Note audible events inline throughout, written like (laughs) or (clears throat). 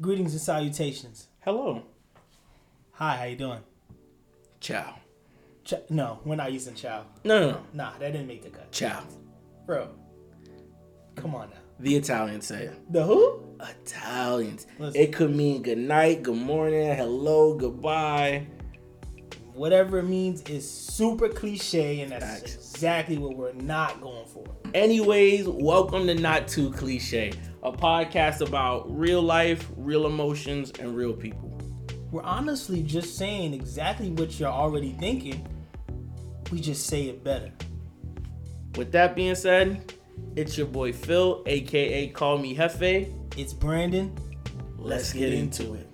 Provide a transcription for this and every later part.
Greetings and salutations. Hello. Hi, how you doing? Ciao. Ch- no, we're not using chow. No, no, no. Nah, that didn't make the cut. Ciao. Bro, come on now. The Italians say it. The who? Italians. Listen. It could mean good night, good morning, hello, goodbye. Whatever it means is super cliche, and that's Facts. exactly what we're not going for. Anyways, welcome to Not Too Cliche, a podcast about real life, real emotions, and real people. We're honestly just saying exactly what you're already thinking. We just say it better. With that being said, it's your boy Phil, aka Call Me Hefe. It's Brandon. Let's get into it.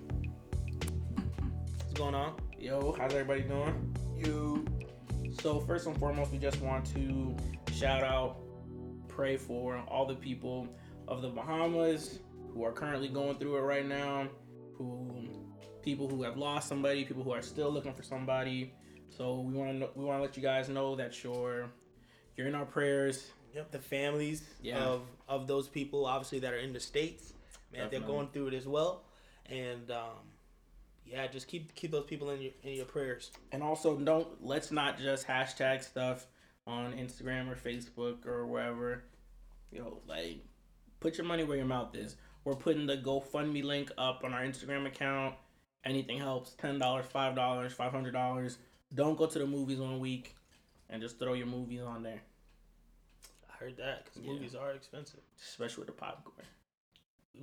What's going on? Yo, how's everybody doing? You. So first and foremost, we just want to shout out, pray for all the people of the Bahamas who are currently going through it right now, who people who have lost somebody, people who are still looking for somebody. So we want to we want to let you guys know that you're you're in our prayers. Yep, the families Yeah. of of those people, obviously that are in the states, man, they're going through it as well, and um, yeah, just keep keep those people in your in your prayers. And also, don't let's not just hashtag stuff on Instagram or Facebook or wherever. Yo, like, put your money where your mouth is. We're putting the GoFundMe link up on our Instagram account. Anything helps. Ten dollars, five dollars, five hundred dollars. Don't go to the movies one week, and just throw your movies on there, I heard that because Yeah. movies are expensive especially with the popcorn.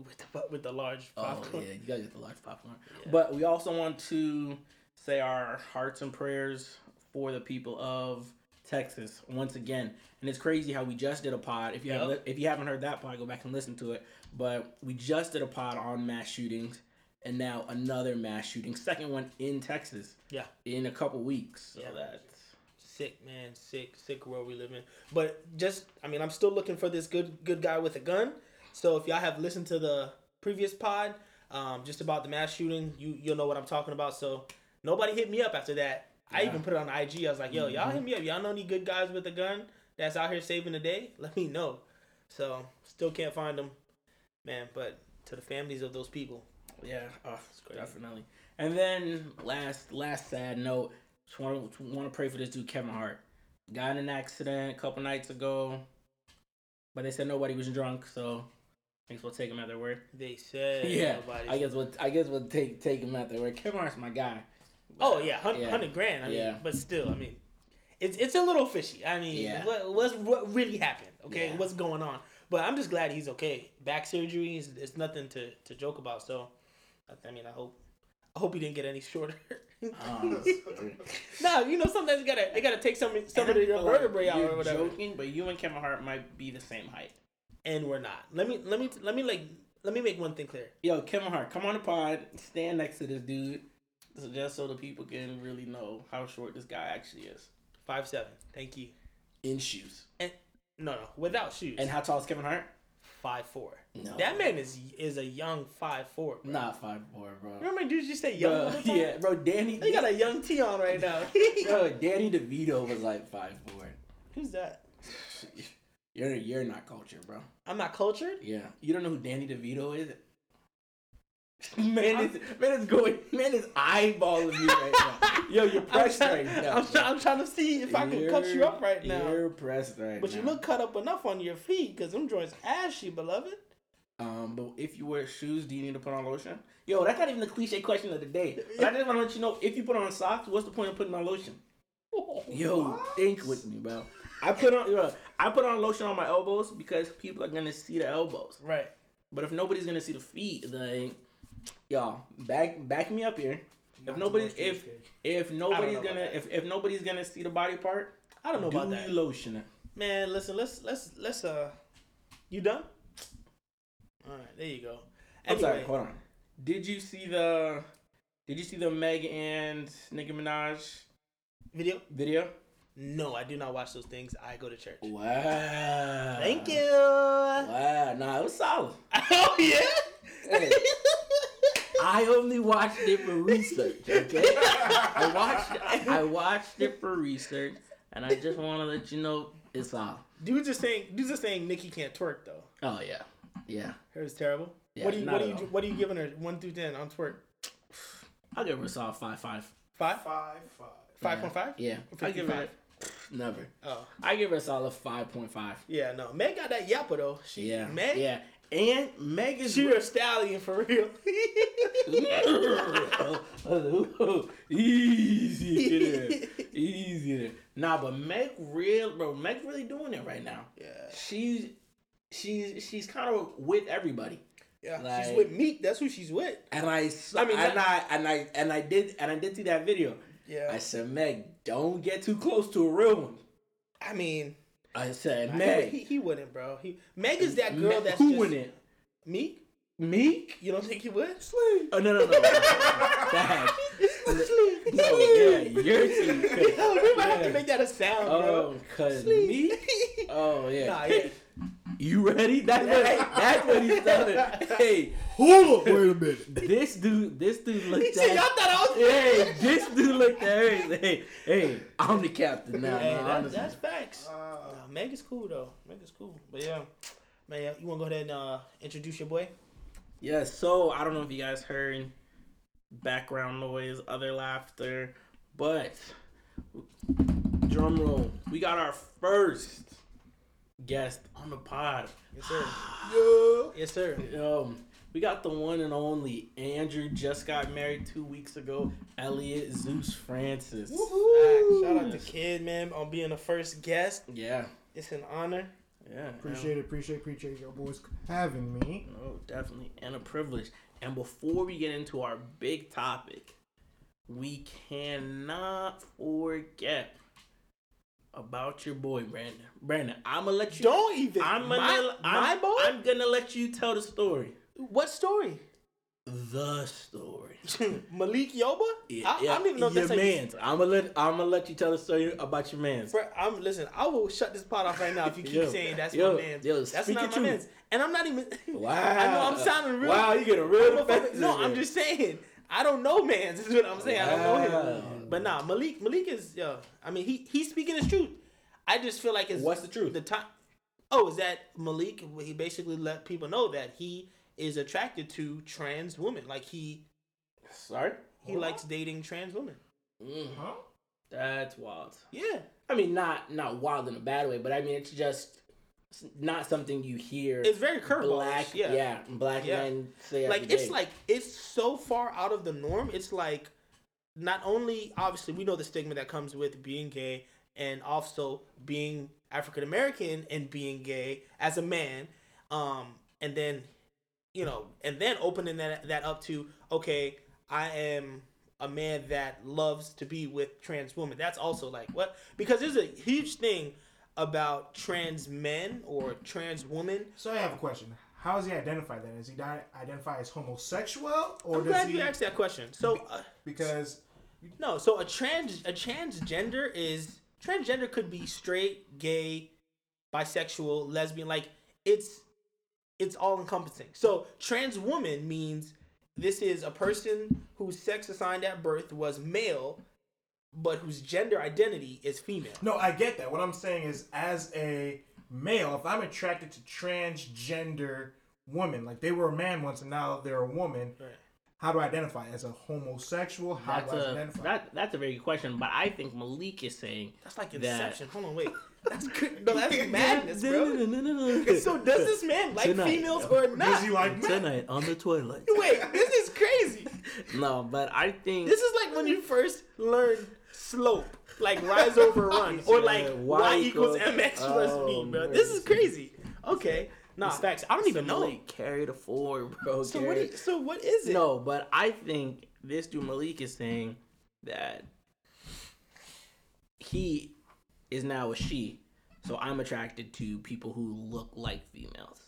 with the with the large popcorn. Oh yeah, you gotta get the large popcorn. (laughs) Yeah. But we also want to say our hearts and prayers for the people of Texas once again. And it's crazy how we just did a pod. If you haven't if you haven't heard that pod, go back and listen to it. But we just did a pod on mass shootings, and now another mass shooting, second one in Texas Yeah, in a couple weeks. So Yeah. that's sick man, sick sick world we live in. But just I mean, I'm still looking for this good good guy with a gun. So if y'all have listened to the previous pod, um, just about the mass shooting, you you'll know what I'm talking about. So nobody hit me up after that. I even put it on IG. I was like, yo, y'all mm-hmm. hit me up. Y'all know any good guys with a gun that's out here saving the day? (laughs) Let me know. So still can't find them, man. But to the families of those people, Yeah, oh, definitely. And then last last sad note, just want to want to pray for this dude Kevin Hart. Got in an accident a couple nights ago, but they said nobody was drunk, so I guess we'll take him at their word. they said (laughs) yeah, nobody- I guess we'll I guess we'll take take him at their word. Kevin Hart's my guy. Oh yeah, hundred Yeah. hundred grand. I mean, Yeah. but still, I mean, it's it's a little fishy. I mean, Yeah. what what's what really happened? Okay, Yeah. what's going on? But I'm just glad he's okay. Back surgery is it's nothing to to joke about. So, I- mean, I hope I hope he didn't get any shorter. (laughs) Um, no, you know sometimes you gotta they gotta take some some of the And feel like vertebrae out you're or whatever. Joking, but you and Kevin Hart might be the same height. And we're not. Let me let me let me like let me make one thing clear. Yo, Kevin Hart, come on the pod, stand next to this dude, so just so the people can really know how short this guy actually is Five seven. Thank you. in shoes. And no no without shoes. And how tall is Kevin Hart? five four. No. That man is is a young five four. Not five four, bro. Remember, dude, you say young Bro, (laughs) yeah, bro. Danny, They got a young T on right now. (laughs) bro, Danny DeVito was like five four. Who's that? (laughs) You're you're not cultured, bro. I'm not cultured. Yeah, you don't know who Danny DeVito is. (laughs) Man is man is going man is eyeballing you right now. Yo, you're pressed trying, right now. I'm, try, I'm trying to see if I can cut you up right now. You're pressed right now. But now. you look cut up enough on your feet because them joints ashy, beloved. Um, but if you wear shoes, do you need to put on lotion? Yo, that's not even the cliche question of the day. But I just want to let you know: if you put on socks, what's the point of putting on lotion? (laughs) Yo, think with me, bro. I put on, yo, I put on lotion on my elbows because people are gonna see the elbows. Right. But if nobody's gonna see the feet, like, y'all back back me up here. If Not too if if nobody's gonna if, if nobody's gonna see the body part, I don't know do about that. you lotion it? Man, listen, let's let's let's uh, you done? All right, there you go. I'm sorry, hold on. Did you see the Did you see the Meg and Nicki Minaj video? video? No, I do not watch those things. I go to church. Wow. Thank you. Wow. Nah, it was solid. (laughs) Oh yeah. Hey. (laughs) I only watched it for research. Okay. I watched. I watched it for research, and I just want to let you know it's solid. Dude just saying dude just saying Nicki can't twerk though. Oh yeah. Yeah. Hers is terrible. Yeah, what do you what do you all. what are you giving her? One through ten on twerk. I'll give her a solid five five. Five. Five, five. Five point five. Yeah, I give her (laughs) never. Oh I give her a solid five point five. yeah, no. Meg got that yapper though. She Yeah, Meg. yeah, and Meg is She a stallion for real. (laughs) easy there, easy there. Nah, but Meg real, bro. Meg really doing it right now. yeah. She's she's she's kind of with everybody. Yeah. Like- she's with Meek. That's who she's with. And I, I mean, and I, and I, and I did, and I did see that video. Yeah. I said, Meg, don't get too close to a real one. I mean, I said, he, Meg, he, he wouldn't, bro. He Meg is that girl Meg- that's who just, wouldn't? Meek. Meek? You don't think he would? Oh no no no! that, (laughs) no, yeah, you're seeing. Yo, we might have to make that a sound, bro. Oh, cause me. (laughs) Oh yeah. Nah, yeah. You ready? That's what. that's what he's (laughs) telling. Hey, Hold up, wait a minute. this dude. This dude looked He said, at. y'all thought I was. Hey, this dude looked at her. Hey, hey, I'm the captain now. Hey, no, that, that's facts. Nah, Meg is cool though. Meg is cool. But yeah, man, you want to go ahead and uh, introduce your boy? Yeah, so I don't know if you guys heard background noise, other laughter, but drum roll. We got our first guest on the pod. Yes, sir. (sighs) Yeah. yes, sir. Um, we got the one and only Andrew. Just got married two weeks ago. Elliot Zeus Francis. Facts. Shout out to Kid, man, on being the first guest. Yeah, It's an honor. yeah. Appreciate it, appreciate, appreciate your boys having me. Oh, definitely, and a privilege. And before we get into our big topic, we cannot forget about your boy Brandon. Brandon, I'm gonna let you. Don't even. I'm my, gonna. my I'm, boy. I'm gonna let you tell the story. what story? The story. (laughs) Malik Yoba? I, I don't even know your that's how you- man's. I'm gonna let. I'm gonna let you tell the story about your man's. Bro, I'm listen. I will shut this pot off right now if you keep Yo, saying that's yo, my man's. yo, that's not your my man's, and I'm not even. Wow. (laughs) I know I'm sounding real. Wow, you get a real a fucking- offensive no, I'm just saying. I don't know man. This is what I'm saying. I don't know him. But nah, Malik. Malik is. Yo, I mean, he he's speaking his truth. I just feel like it's What's the truth? the time. Oh, is that Malik? He basically let people know that he is attracted to trans women. Like he Sorry. he likes dating trans women. Mm, Huh? that's wild. Yeah. I mean, not not wild in a bad way, but I mean, it's just it's not something you hear. It's very curveball. black, Yeah. yeah, black Yeah. men say. like it's day. like it's so far out of the norm. It's like not only obviously we know the stigma that comes with being gay and also being African American and being gay as a man, um, and then you know, and then opening that that up to okay, I am a man that loves to be with trans women. That's also like what because there's a huge thing about trans men or trans women So I have a question. How does he identify then? Does he identify as homosexual, or I'm does glad he? you asked that question. So, uh, Because No, so a trans a transgender is transgender could be straight, gay, bisexual, lesbian. Like it's it's all encompassing. So trans woman means this is a person whose sex assigned at birth was male, but whose gender identity is female. no, I get that. What I'm saying is, as a male, if I'm attracted to transgender women, like they were a man once and now they're a woman, Right. how do I identify as a homosexual? How that's do I a identify? that that's a very good question. But I think Malik is saying That's like That- Hold on, wait. (laughs) That's good. No, that's madness, bro. So does this man like Tonight. females or does not? he like men? tonight on the toilet? Wait, this is crazy. (laughs) No, but I think This is like when you first learn slope, like rise over (laughs) run, or like y, y equals equals- mx plus oh, b, bro. This is crazy. Okay, nah, facts. I don't even know. Malik carry the four, bro. So what? you- so what is it? No, but I think this dude Malik is saying that he is now a she, so I'm attracted to people who look like females.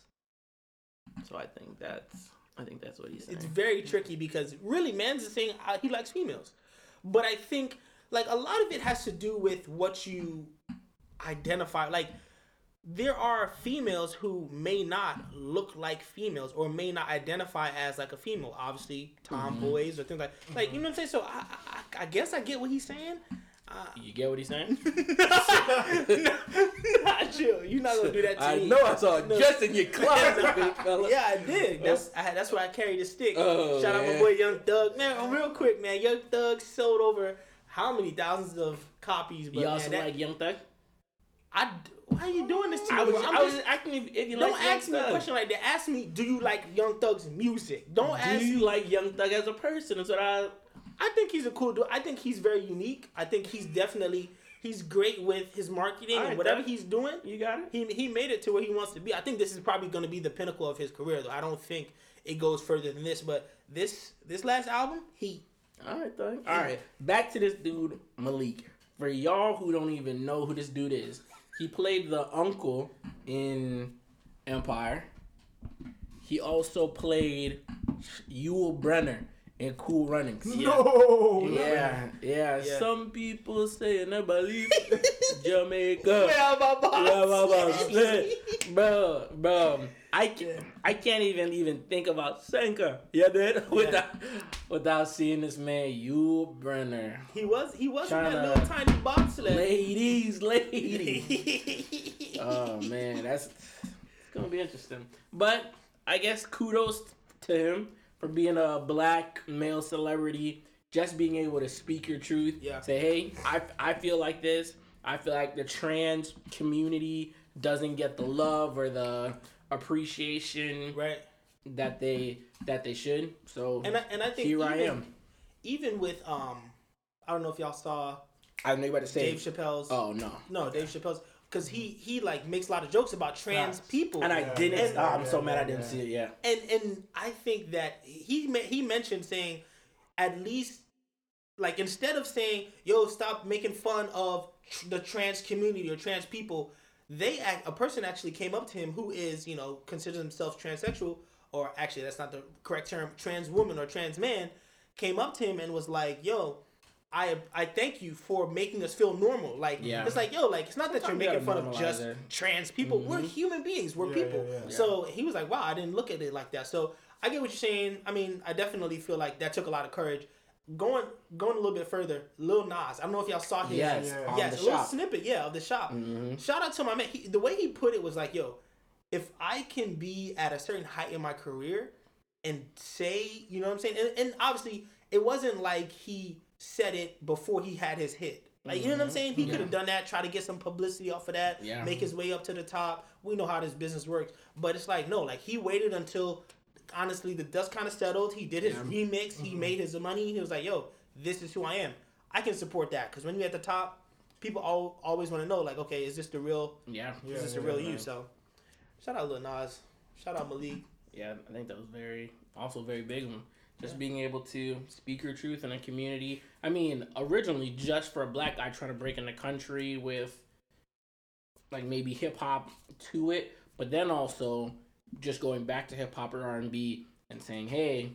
So I think that's I think that's what he's saying. It's very tricky because really, man's is saying uh, he likes females, but I think like a lot of it has to do with what you identify. Like there are females who may not look like females or may not identify as like a female. Obviously, tomboys mm-hmm. or things like like you know what I'm saying. So I, I I guess I get what he's saying. Uh, you get what he's saying? (laughs) nah, chill. You're not gonna do that to I me. know I saw No. just in your closet, (laughs) big fella. Yeah, I did. That's I, that's why I carried the stick. Oh, Shout out my boy Young Thug. Man, real quick, man. Young Thug sold over how many thousands of copies? But You also man, that- like Young Thug? I. Why are you doing this to me? I was. I'm I was just- asking if, if you don't like Young ask me a question like that. Ask me, do you like Young Thug's music? Don't ask Do you me. like Young Thug as a person? That's what I. I think he's a cool dude. I think he's very unique. I think he's definitely he's great with his marketing Alright, and whatever Thug. he's doing. You got it. He he made it to where he wants to be. I think this is probably going to be the pinnacle of his career. Though I don't think it goes further than this. But this this last album, he All right, Thug. All right, back to this dude Malik. For y'all who don't even know who this dude is, he played the uncle in Empire. He also played Yul Brenner in Cool Runnings. No. Yeah, yeah. Yeah. Some people say and I believe (laughs) Jamaica. (laughs) Yeah, my boss. Yeah, my boss. bro, bro, I can't, I can't even even think about Sanka. Yeah, dude, without without seeing this man, you Brenner. He was he was in that little tiny bobsled. Ladies, ladies. (laughs) oh man, that's it's gonna be interesting. But I guess kudos to him for being a black male celebrity, just being able to speak your truth. Yeah. Say, hey, I I feel like this. I feel like the trans community doesn't get the love or the appreciation right. that they that they should. So And I, and I think here I even- am. Even with um, I don't know if y'all saw I know you about to say. Dave Chappelle's. oh no. No, Dave Chappelle's because he he like makes a lot of jokes about trans Facts. people. And I Yeah, didn't. yeah, oh, I'm yeah, so mad I didn't yeah. see it. Yeah. and and I think that he he mentioned saying at least like instead of saying yo stop making fun of the trans community or trans people they act, a person actually came up to him who is you know considers himself transsexual or actually that's not the correct term trans woman or trans man came up to him and was like yo I I thank you for making us feel normal. Like Yeah. it's like yo, like it's not that you're making fun of just it. trans people. We're human beings. We're Yeah, people. yeah, yeah. So he was like, wow, I didn't look at it like that. So I get what you're saying. I mean, I definitely feel like that took a lot of courage. Going going a little bit further, Lil Nas. I don't know if y'all saw his Yes. Yeah. Yes, a little shop. snippet, yeah, of the shop. Mhm. Shout out to my man. He, the way he put it was like, yo, if I can be at a certain height in my career and say, you know what I'm saying? And, and obviously, it wasn't like he said it before he had his hit. Like, you know what I'm mm-hmm. saying? He could have done that, try to get some publicity off of that, Yeah. make his way up to the top. We know how this business works. But it's like, no, like he waited until honestly the dust kind of settled. He did his remix, he mm-hmm. made his money. He was like, yo, this is who I am. I can support that because when you're at the top, people all, always want to know, like, okay, is this the real Yeah. is this the real you? man. So, shout out Lil Nas. Shout out Malik. Yeah, I think that was very also very big one. Just being able to speak your truth in a community. I mean, originally just for a black guy trying to break in the country with like maybe hip hop to it, but then also just going back to hip hop or R and B and saying, "Hey,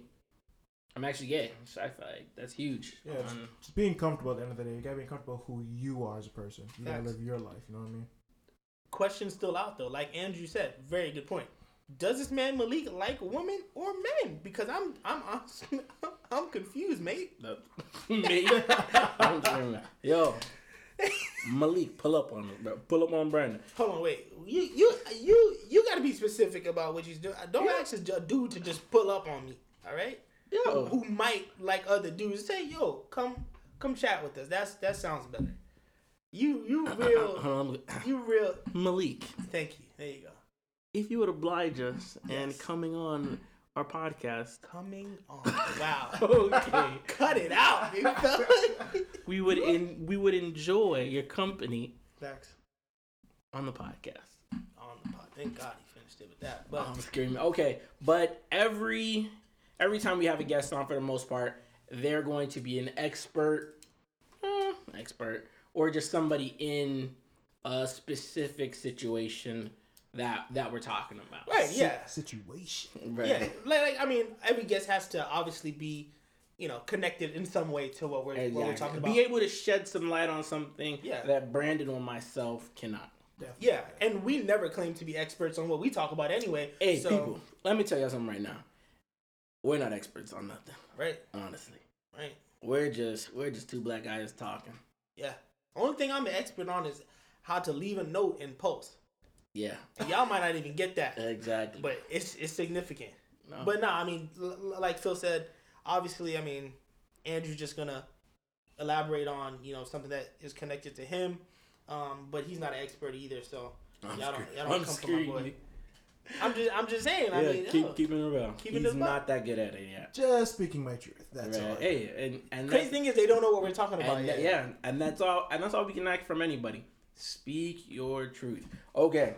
I'm actually gay." So I feel like that's huge. Yeah, it's Um, just being comfortable at the end of the day. You gotta be comfortable who you are as a person. You gotta live your life. You know what I mean? Question still out though. Like Andrew said, very good point. Does this man Malik like women or men? Because I'm I'm I'm, I'm confused, mate. (laughs) me, (laughs) I'm doing that. yo, Malik, pull up on it, bro. Pull up on Brandon. Hold on, wait. You you you you got to be specific about what you're doing. Don't Yeah. ask a dude to just pull up on me. All right. Yo. Who might like other dudes? Say yo, come come chat with us. That's that sounds better. You you (coughs) real you real. Malik, Thank you. There you go. If you would oblige us and coming on our podcast, Coming on. Wow. (laughs) okay, Cut it out, (laughs) we would in we would enjoy your company Facts. on the podcast. On the pod. Thank God he finished it with that. But I'm screaming. Okay, but every every time we have a guest on, for the most part, they're going to be an expert, eh, expert, or just somebody in a specific situation that that we're talking about. right, yeah. Situation. Right. Yeah. Like, like I mean, every guest has to obviously be, you know, connected in some way to what we're what we're talking about. Be able to shed some light on something Yeah. that Brandon or myself cannot. Yeah, and we never claim to be experts on what we talk about anyway. Hey, so, people, let me tell y'all something right now. We're not experts on nothing, Right, honestly. right. We're just we're just two black guys talking. Yeah. Only thing I'm an expert on is how to leave a note in post. Yeah, And y'all might not even get that, exactly. but it's it's significant. no. But no, I mean, l- l- like Phil said, obviously, I mean, Andrew's just gonna elaborate on you know something that is connected to him, um, but he's not an expert either. So I'm y'all don't screwed. y'all don't I'm come from my screwed. boy. I'm just I'm just saying. I yeah, mean, keep oh, keeping it real. Keeping He's it buck. not that good at it yet. Just speaking my truth. That's Right. all. Hey, and and crazy thing is they don't know what we're talking about and yet. that- yeah, and that's all. And that's all we can ask from anybody. Speak your truth. Okay.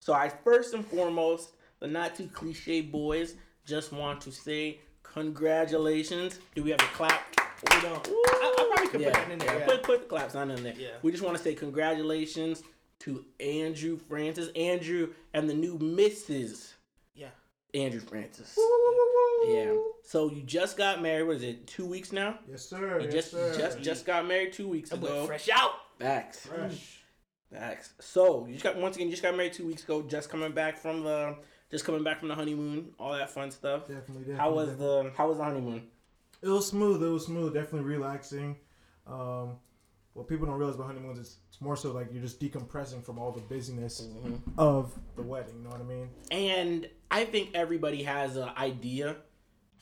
So I first and foremost, the not too cliche boys, just want to say congratulations. Do we have a clap? We don't. I, I probably could yeah, put that in there. yeah, yeah. Put, put the clap sign in there. Yeah. We just want to say congratulations to Andrew Francis, Andrew, and the new Mrs. Yeah. Andrew Francis. Yeah. So you just got married. What is it? Two weeks now. Yes, sir. You yes, just sir. just just got married two weeks That ago. fresh out. Facts. fresh. Facts. So you just got once again, you just got married two weeks ago. Just coming back from the just coming back from the honeymoon. All that fun stuff. Definitely, definitely. How was definitely. the How was the honeymoon? It was smooth. It was smooth. Definitely relaxing. Um, what people don't realize about honeymoons is it's more so like you're just decompressing from all the busyness Mm-hmm. of the wedding. You know what I mean? And I think everybody has an idea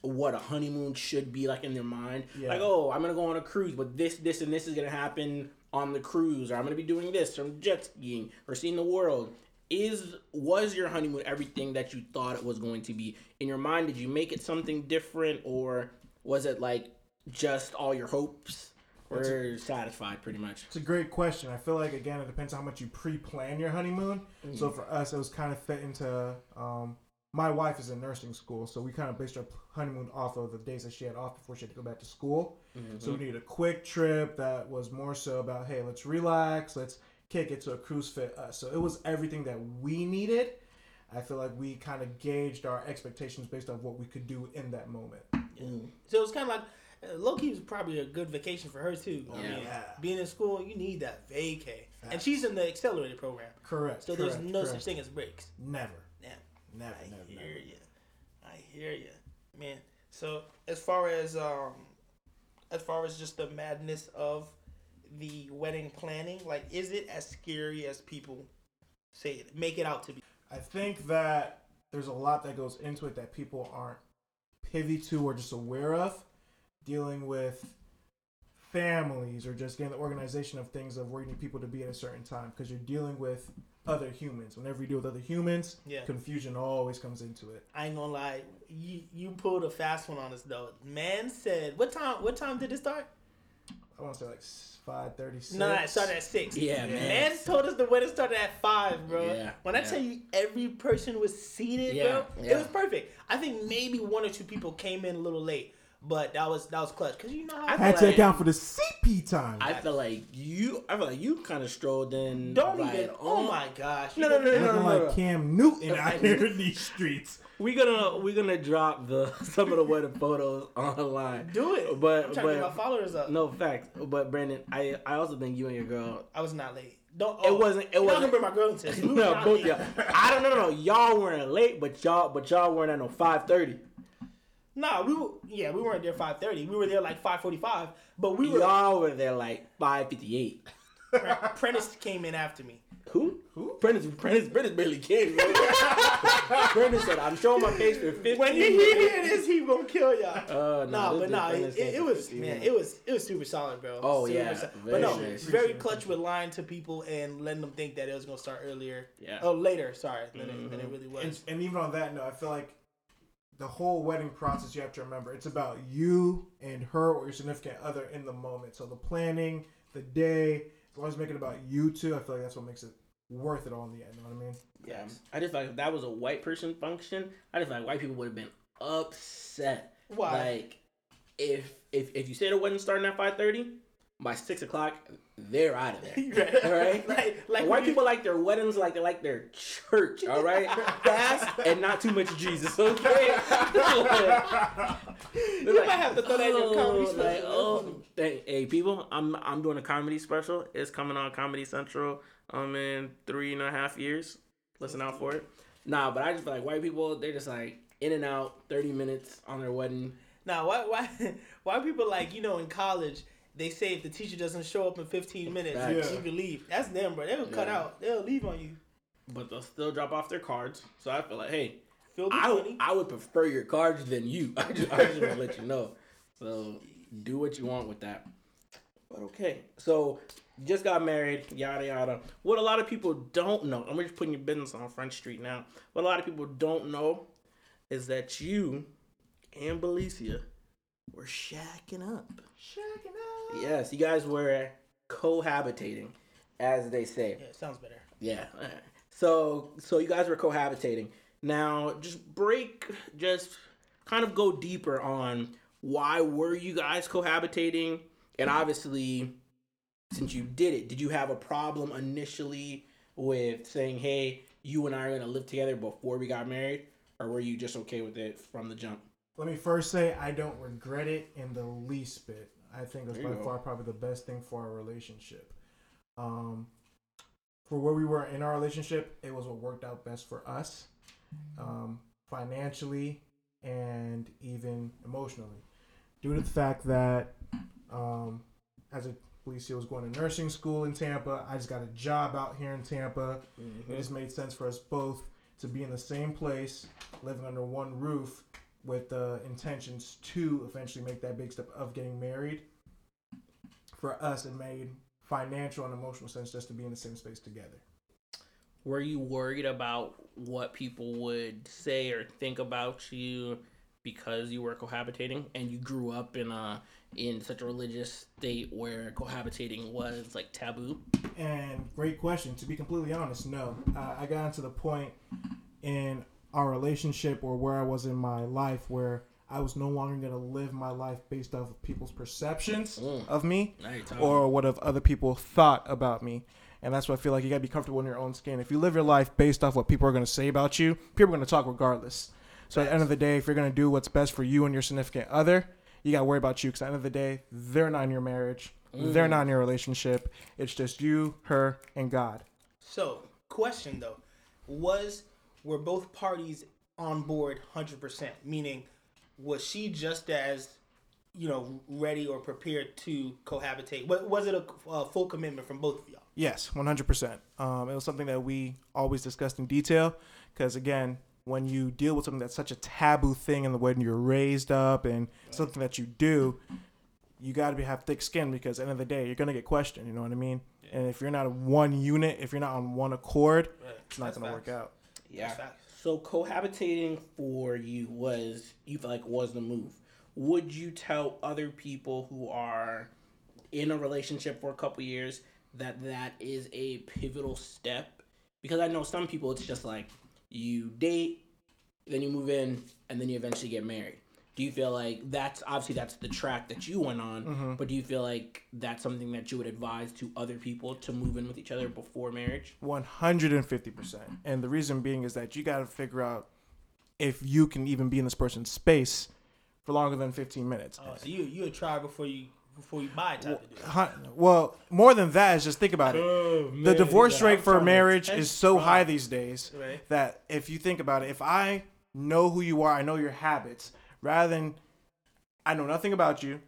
what a honeymoon should be like in their mind. Yeah. Like, oh, I'm gonna go on a cruise, but this, this, and this is gonna happen on the cruise, or I'm gonna be doing this, or jet skiing, or seeing the world. Is was your honeymoon everything that you thought it was going to be in your mind? Did you make it something different, or was it like just all your hopes were satisfied, pretty much? It's a great question. I feel like again, it depends on how much you pre-plan your honeymoon. So for us, it was kind of fit into. Um, my wife is in nursing school, so we kind of based our honeymoon off of the days that she had off before she had to go back to school. Mm-hmm. So we needed a quick trip that was more so about, hey, let's relax, let's kick it to a cruise fit us. So it was everything that we needed. I feel like we kind of gauged our expectations based on what we could do in that moment. So it was kind of like uh, low key was probably a good vacation for her too. I Yeah. mean, Yeah. being in school, you need that vacay, and she's in the accelerated program, Correct. so there's correct, no correct. such thing as breaks. Never. Never, I never, hear never. you. I hear you, man. So as far as um, as far as just the madness of the wedding planning, like, is it as scary as people say it, make it out to be? I think that there's a lot that goes into it that people aren't privy to or just aware of. Dealing with families or just getting the organization of things of where you need people to be at a certain time because you're dealing with other humans. Whenever you deal with other humans, Yeah. confusion always comes into it. I ain't gonna lie, you you pulled a fast one on us though. Man said, what time? What time did it start? I want to say like five thirty six. No, it started at six. Yeah, Yeah. man. Man told us the wedding started at five, bro. Yeah, when I yeah. tell you every person was seated, Yeah, bro, yeah. it was perfect. I think maybe one or two people came in a little late, but that was that was clutch because you know how I Had to Like- account for the CP time. I feel like you. I feel like you kind of strolled in. don't right even. Oh my gosh. No, no, no, no, no, no, like no. Cam Newton out here in these streets. We gonna we gonna drop the (laughs) some of the wedding photos online. Do it. But I'm trying to get my followers up. no facts. But Brandon, I I also think you and your girl. I was not late. Don't. It oh, wasn't. It You're not wasn't. gonna bring my girl into this. We (laughs) no, not both y'all. I don't know. No, no. Y'all weren't late, but y'all but y'all weren't at no five thirty. Nah, we were. Yeah, we weren't there five thirty. We were there like five forty five. But we were. Y'all were there like five fifty eight. Prentice came in after me. Who? Who? Prentice, Prentice, Prentice barely came. bro. (laughs) Prentice said, "I'm showing my page for 15 When you hear this, he gonna kill y'all. Uh, Nah, this but dude nah, it, it, came it for was man, minutes. it was it was super solid, bro. Oh, Super yeah, solid. but no, nice. very clutch with lying to people and letting them think that it was gonna start earlier. Yeah. Oh, later. Sorry, than, it, than it Mhm. really was. And, and even on that note, I feel like the whole wedding process, you have to remember, it's about you and her or your significant other in the moment. So the planning, the day, as long as you make it about you two, I feel like that's what makes it worth it all in the end. You know what I mean? Yeah, I just feel like if that was a white person function, I just feel like white people would have been upset. Why? Like, if if if you say the wedding starting at five thirty, by six o'clock, they're out of there. (laughs) right. All right, (laughs) Like, like white people like their weddings like they like their church. All right, (laughs) fast and not too much Jesus. Okay. You might have to throw that in your comedy special. Like, oh, hey, hey, people, I'm I'm doing a comedy special. It's coming on Comedy Central. Um, in three and a half years. Listen out for it. Nah, but I just feel like white people, they're just like in and out, thirty minutes on their wedding. Now, why why why people like you know in college they say if the teacher doesn't show up in 15 minutes, Facts. you can leave. That's them, bro. They'll cut out. They'll leave on you. But they'll still drop off their cards. So I feel like, hey, Feel the I, would prefer your cards than you. (laughs) I just, I just want to let you know. So do what you want with that. But okay. So you just got married, yada yada. What a lot of people don't know, and we're just putting your business on Front Street now. What a lot of people don't know is that you and Belicia were shacking up. Shacking up. Yes, you guys were cohabitating, as they say. yeah, sounds better. Yeah. So so you guys were cohabitating. Now just break just kind of go deeper on why were you guys cohabitating? And obviously since you did it, did you have a problem initially with saying, "Hey, you and I are going to live together before we got married?" Or were you just okay with it from the jump? Let me first say I don't regret it in the least bit. I think it was by go. far probably the best thing for our relationship. Um, for where we were in our relationship, it was what worked out best for us, um, financially and even emotionally, due to the fact that um, as a Felicia was going to nursing school in Tampa, I just got a job out here in Tampa. It just made sense for us both to be in the same place, living under one roof, with the intentions to eventually make that big step of getting married. For us, it made financial and emotional sense just to be in the same space together. Were you worried about what people would say or think about you because you were cohabitating and you grew up in a in such a religious state where cohabitating was like taboo? And great question. To be completely honest, no. Uh, I got to the point in our relationship or where I was in my life where I was no longer going to live my life based off of people's perceptions Mm. of me. Now you're talking. or what have other people thought about me. And that's why I feel like you gotta be comfortable in your own skin. If you live your life based off what people are gonna say about you, people are gonna talk regardless. So at the end of the day, if you're gonna do what's best for you and your significant other, you gotta worry about you. Because at the end of the day, they're not in your marriage, they're not in your relationship. It's just you, her, and God. So, question though, was were both parties on board 100%? Meaning, was she just as you know ready or prepared to cohabitate? Was it a, a full commitment from both of y'all? Yes, 100%. Um, it was something that we always discussed in detail because, again, when you deal with something that's such a taboo thing and the way you're raised up and something that you do, you got to be have thick skin because at the end of the day, you're going to get questioned. You know what I mean? And if you're not one unit, if you're not on one accord, it's not going to work out. Yeah. So cohabitating for you was you feel like was the move. Would you tell other people who are in a relationship for a couple years that that is a pivotal step? Because I know some people it's just like you date, then you move in, and then you eventually get married. Do you feel like that's obviously that's the track that you went on, mm-hmm. but do you feel like that's something that you would advise to other people to move in with each other before marriage? 150%. And the reason being is that you got to figure out if you can even be in this person's space for longer than 15 minutes. Oh, so you you a try before you before you buy type of deal. Well, more than that is just think about it. Oh, the divorce rate for marriage is so high these days Right. that if you think about it, if I know who you are, I know your habits, rather than I know nothing about you,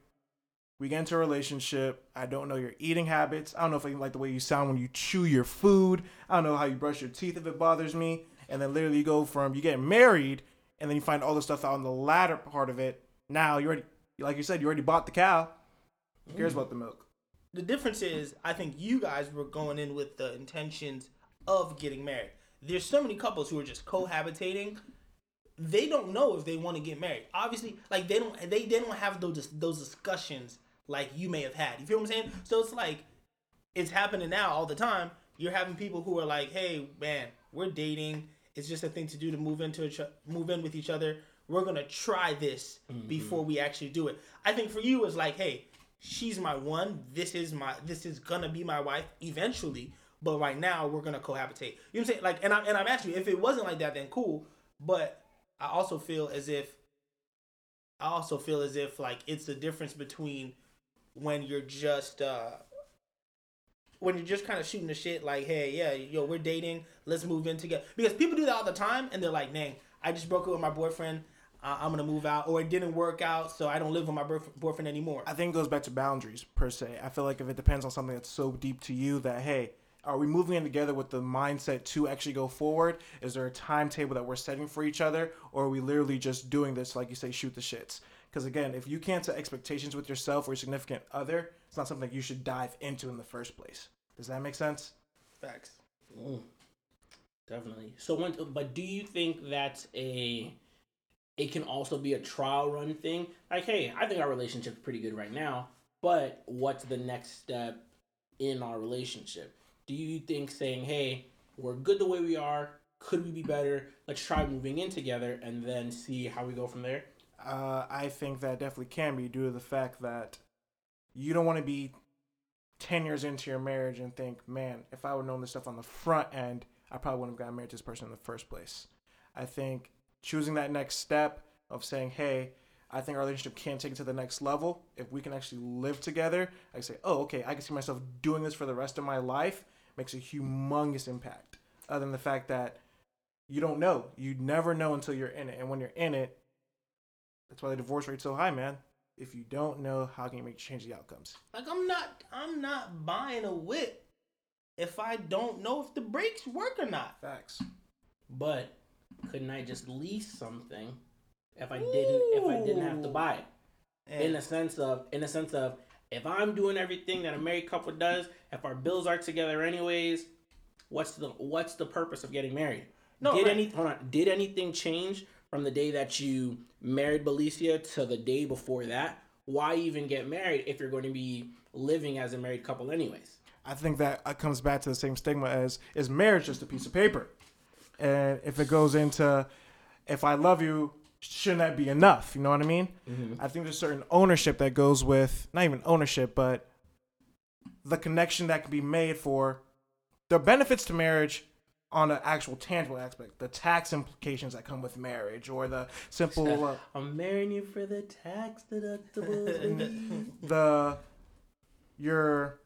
we get into a relationship, I don't know your eating habits, I don't know if I like the way you sound when you chew your food, I don't know how you brush your teeth if it bothers me, and then literally you go from you get married and then you find all the stuff out on the latter part of it. Now you already, like you said, you already bought the cow. Who cares mm. about the milk? The difference is, I think you guys were going in with the intentions of getting married. There's so many couples who are just cohabitating. They don't know if they want to get married. Obviously, like they don't they, they don't have those those discussions like you may have had. You feel what I'm saying? So it's like it's happening now all the time. You're having people who are like, "Hey, man, we're dating. It's just a thing to do to move into each, move in with each other. We're gonna try this mm-hmm. before we actually do it." I think for you it's like, "Hey, she's my one. This is my this is gonna be my wife eventually. But right now we're gonna cohabitate." You know what I'm saying? Like, and I'm and I'm asking you if it wasn't like that, then cool. But I also feel as if I also feel as if like it's the difference between when you're just uh when you're just kind of shooting the shit like hey yeah yo we're dating let's move in together because people do that all the time and they're like dang i just broke up with my boyfriend I- I'm gonna move out, or it didn't work out, so I don't live with my boyfriend anymore. I think it goes back to boundaries per se. I feel like if it depends on something that's so deep to you that hey, are we moving in together with the mindset to actually go forward? Is there a timetable that we're setting for each other, or are we literally just doing this like you say, shoot the shits? Because again, if you can't set expectations with yourself or your significant other, it's not something that you should dive into in the first place. Does that make sense? Facts. Mm. Definitely. So when but do you think that's a it can also be a trial run thing? Like, hey, I think our relationship's pretty good right now, but what's the next step in our relationship? Do you think saying, hey, we're good the way we are, could we be better? Let's try moving in together and then see how we go from there? Uh, I think that definitely can be due to the fact that you don't want to be 10 years into your marriage and think, man, if I would have known this stuff on the front end, I probably wouldn't have gotten married to this person in the first place. I think choosing that next step of saying, hey, I think our relationship can take it to the next level. If we can actually live together, I say, oh, okay, I can see myself doing this for the rest of my life, makes a humongous impact. Other than the fact that you don't know. You never know until you're in it. And when you're in it, that's why the divorce rate's so high, man. If you don't know, how can you make change the outcomes? Like I'm not, I'm not buying a whip if I don't know if the brakes work or not. Facts. But couldn't I just lease something if I didn't if I didn't have to buy it? And in the sense of in the sense of if I'm doing everything that a married couple does, if our bills are together anyways, what's the what's the purpose of getting married? No, did right. any on, did anything change from the day that you married Belicia to the day before that? Why even get married if you're going to be living as a married couple anyways? I think that uh, comes back to the same stigma as is marriage just a piece of paper? And if it goes into if I love you, shouldn't that be enough? You know what I mean? I think there's certain ownership that goes with not even ownership, but the connection that can be made for the benefits to marriage on an actual tangible aspect, the tax implications that come with marriage, or the simple (laughs) uh, I'm marrying you for the tax deductibles. (laughs) the your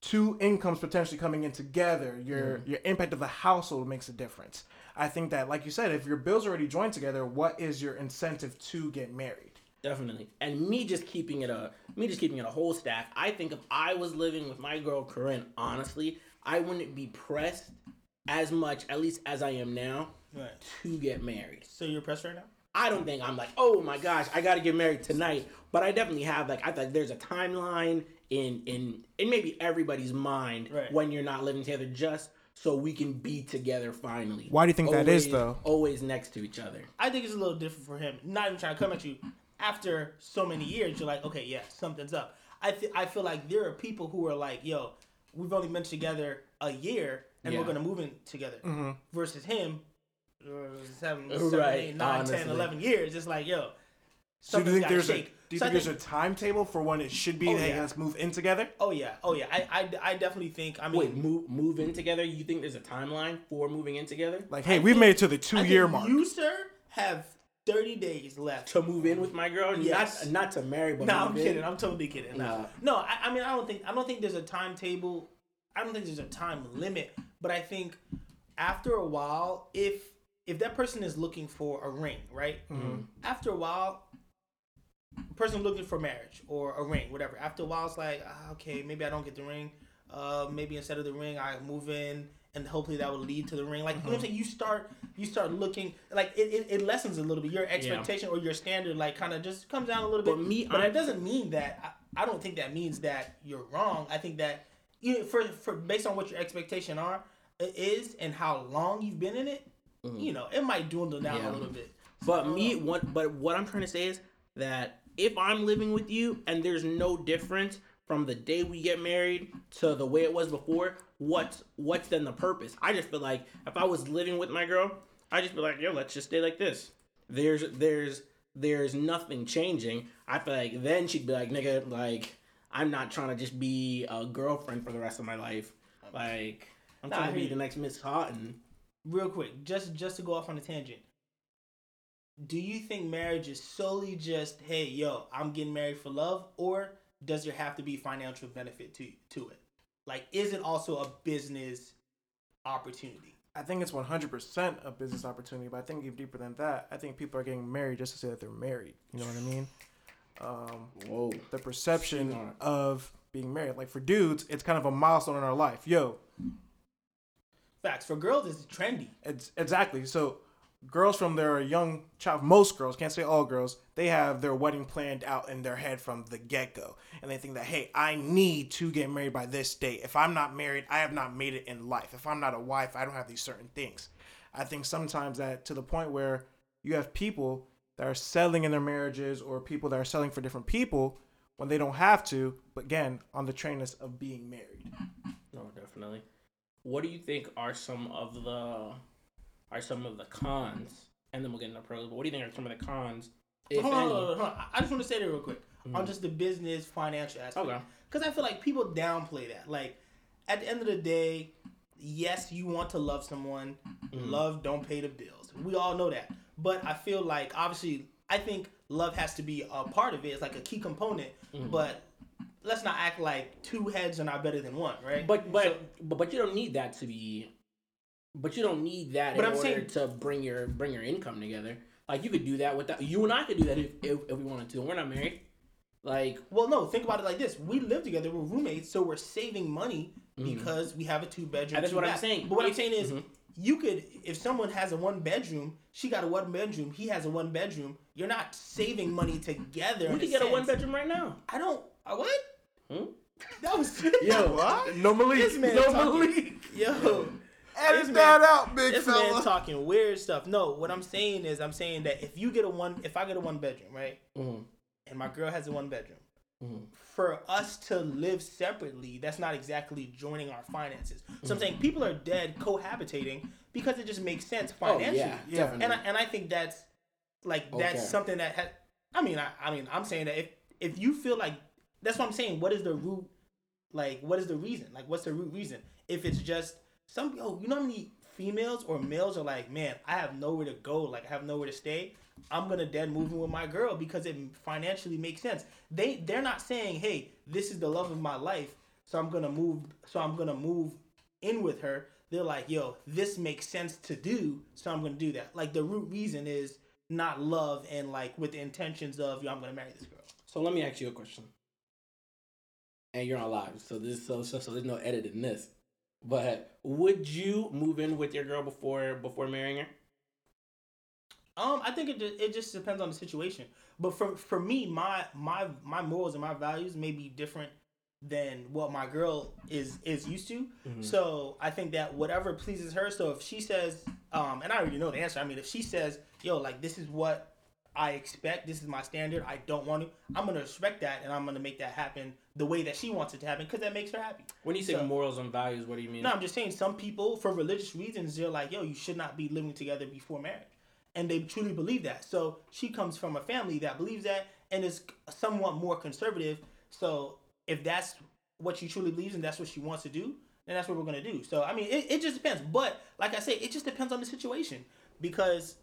two incomes potentially coming in together, your your impact of the household makes a difference. I think that, like you said, if your bills already joined together, what is your incentive to get married? Definitely. And me just keeping it a me just keeping it a whole stack. I think if I was living with my girl Corinne, honestly, I wouldn't be pressed as much, at least as I am now, right. to get married. So you're pressed right now. I don't think I'm like, oh my gosh, I gotta get married tonight. But I definitely have like I think there's a timeline in in in maybe everybody's mind Right. when you're not living together just so we can be together finally. Why do you think that is, though? Always next to each other. I think it's a little different for him. Not even trying to come at you. After so many years, you're like, okay, yeah, something's up. I th- I feel like there are people who are like, yo, we've only been together a year and we're gonna move in together. Mm-hmm. Versus him, uh, seven, seven, Right, eight, nine, 10, honestly. 11 years. It's like, yo. So do you think something's gotta there's a do you So I think there's a timetable for when it should be? Oh, hey, yeah. let's move in together. Oh yeah, oh yeah. I, I, I definitely think. I mean, Wait, move move in together? You think there's a timeline for moving in together? Like, hey, I we've think- made it to the I two think year mark. You sir have thirty days left. to move in with my girl? Yes. Not not to marry, but No, move I'm in? kidding. I'm totally kidding. No, Nah. no. I, I mean, I don't think I don't think there's a timetable. I don't think there's a time limit. But I think after a while, if if that person is looking for a ring, right? Mm-hmm. After a while, person looking for marriage or a ring, whatever. After a while, it's like, ah, okay, maybe I don't get the ring. Uh, maybe instead of the ring, I move in, and hopefully that will lead to the ring. Like you know what I'm saying? You start, you start looking like it, it, it lessens a little bit. Your expectation or your standard, like, kind of just comes down a little bit. But me, but I'm- that doesn't mean that. I, I don't think that means that you're wrong. I think that you know, for for based on what your expectation are is and how long you've been in it, you know, it might dwindle down Yeah. a little bit. But me, what? But what I'm trying to say is that if I'm living with you and there's no difference from the day we get married to the way it was before, what's what's then the purpose? I just feel like if I was living with my girl, I just be like, yo, let's just stay like this. There's there's there's nothing changing. I feel like then she'd be like, nigga, like I'm not trying to just be a girlfriend for the rest of my life. Like I'm Nah, trying to be hear the next Miss Houghton. real quick, just just to go off on a tangent. Do you think marriage is solely just, hey, yo, I'm getting married for love, or does there have to be financial benefit to to it? Like, is it also a business opportunity? I think it's 100% a business opportunity, but I think even deeper than that, I think people are getting married just to say that they're married. You know what I mean? Um, Whoa. the perception Speak of being married. Like for dudes, it's kind of a milestone in our life. Yo, Facts for girls, it's trendy. it's exactly. So girls from their young child, most girls, can't say all girls, they have their wedding planned out in their head from the get go. And they think that, hey, I need to get married by this date. If I'm not married, I have not made it in life. If I'm not a wife, I don't have these certain things. I think sometimes that to the point where you have people that are settling in their marriages or people that are selling for different people when they don't have to, but again, on the trainers of being married. No, (laughs) oh, definitely. What do you think are some of the are some of the cons? And then we'll get into pros. But what do you think are some of the cons? Hold on, hold on, hold on. I just want to say that real quick on Mhm. just the business financial aspect. Okay. Because I feel like people downplay that. Like at the end of the day, yes, you want to love someone. Mhm. Love don't pay the bills. We all know that. But I feel like obviously, I think love has to be a part of it. It's like a key component. Mhm. But let's not act like two heads are not better than one, right? But but but but you don't need that to be. But you don't need that But in I'm order saying- to bring your bring your income together. Like you could do that without you and I could do that if if, if we wanted to. We're not married. Like Well, no, think about it like this. We live together, we're roommates, so we're saving money Mhm. because we have a two bedroom. That's two what I'm saying. But what I'm saying is, Mhm. you could, if someone has a one bedroom, she got a one bedroom, he has a one bedroom, you're not saving money together. we could a get a one bedroom right now. I don't. Uh, what? Hmm? That was. Yo, What? (laughs) No Malik. This man no talking- Malik. Yo. Edit This that man- out, big This fella. man talking weird stuff. No, what I'm saying is, I'm saying that if you get a one, if I get a one bedroom, right, Mhm. and my girl has a one bedroom, Mhm. for us to live separately, that's not exactly joining our finances. So I'm saying Mm-hmm. people are dead cohabitating because it just makes sense Oh financially. yeah, Yeah. definitely. And I, and I think that's like that's Okay. something that has. I mean, I, I mean, I'm saying that if if you feel like that's what I'm saying. What is the root? Like, what is the reason? Like, what's the root reason? If it's just some, yo, you know how many females or males are like, man, I have nowhere to go. Like, I have nowhere to stay. I'm gonna dead move in with my girl because it financially makes sense. They they're not saying, hey, this is the love of my life, so I'm gonna move. So I'm gonna move in with her. They're like, yo, this makes sense to do, so I'm gonna do that. Like the root reason is not love and like with the intentions of, yo, I'm gonna marry this girl. So let me ask you a question. And you're on live, so this so so, so there's no edit in this. But would you move in with your girl before before marrying her? Um, I think it ju- it just depends on the situation. But for for me, my my my morals and my values may be different than what my girl is is used to. Mhm. So I think that whatever pleases her. So if she says, um, and I already know the answer. I mean, if she says, "Yo, like this is what I expect. This is my standard. I don't want to." I'm gonna respect that, and I'm gonna make that happen the way that she wants it to happen because that makes her happy. When you say So- morals and values, what do you mean? No, I'm just saying some people, for religious reasons, they're like, yo, you should not be living together before marriage. And they truly believe that. So she comes from a family that believes that and is somewhat more conservative. So if that's what she truly believes and that's what she wants to do, then that's what we're going to do. So, I mean, it, it just depends. But like I say, it just depends on the situation. Because,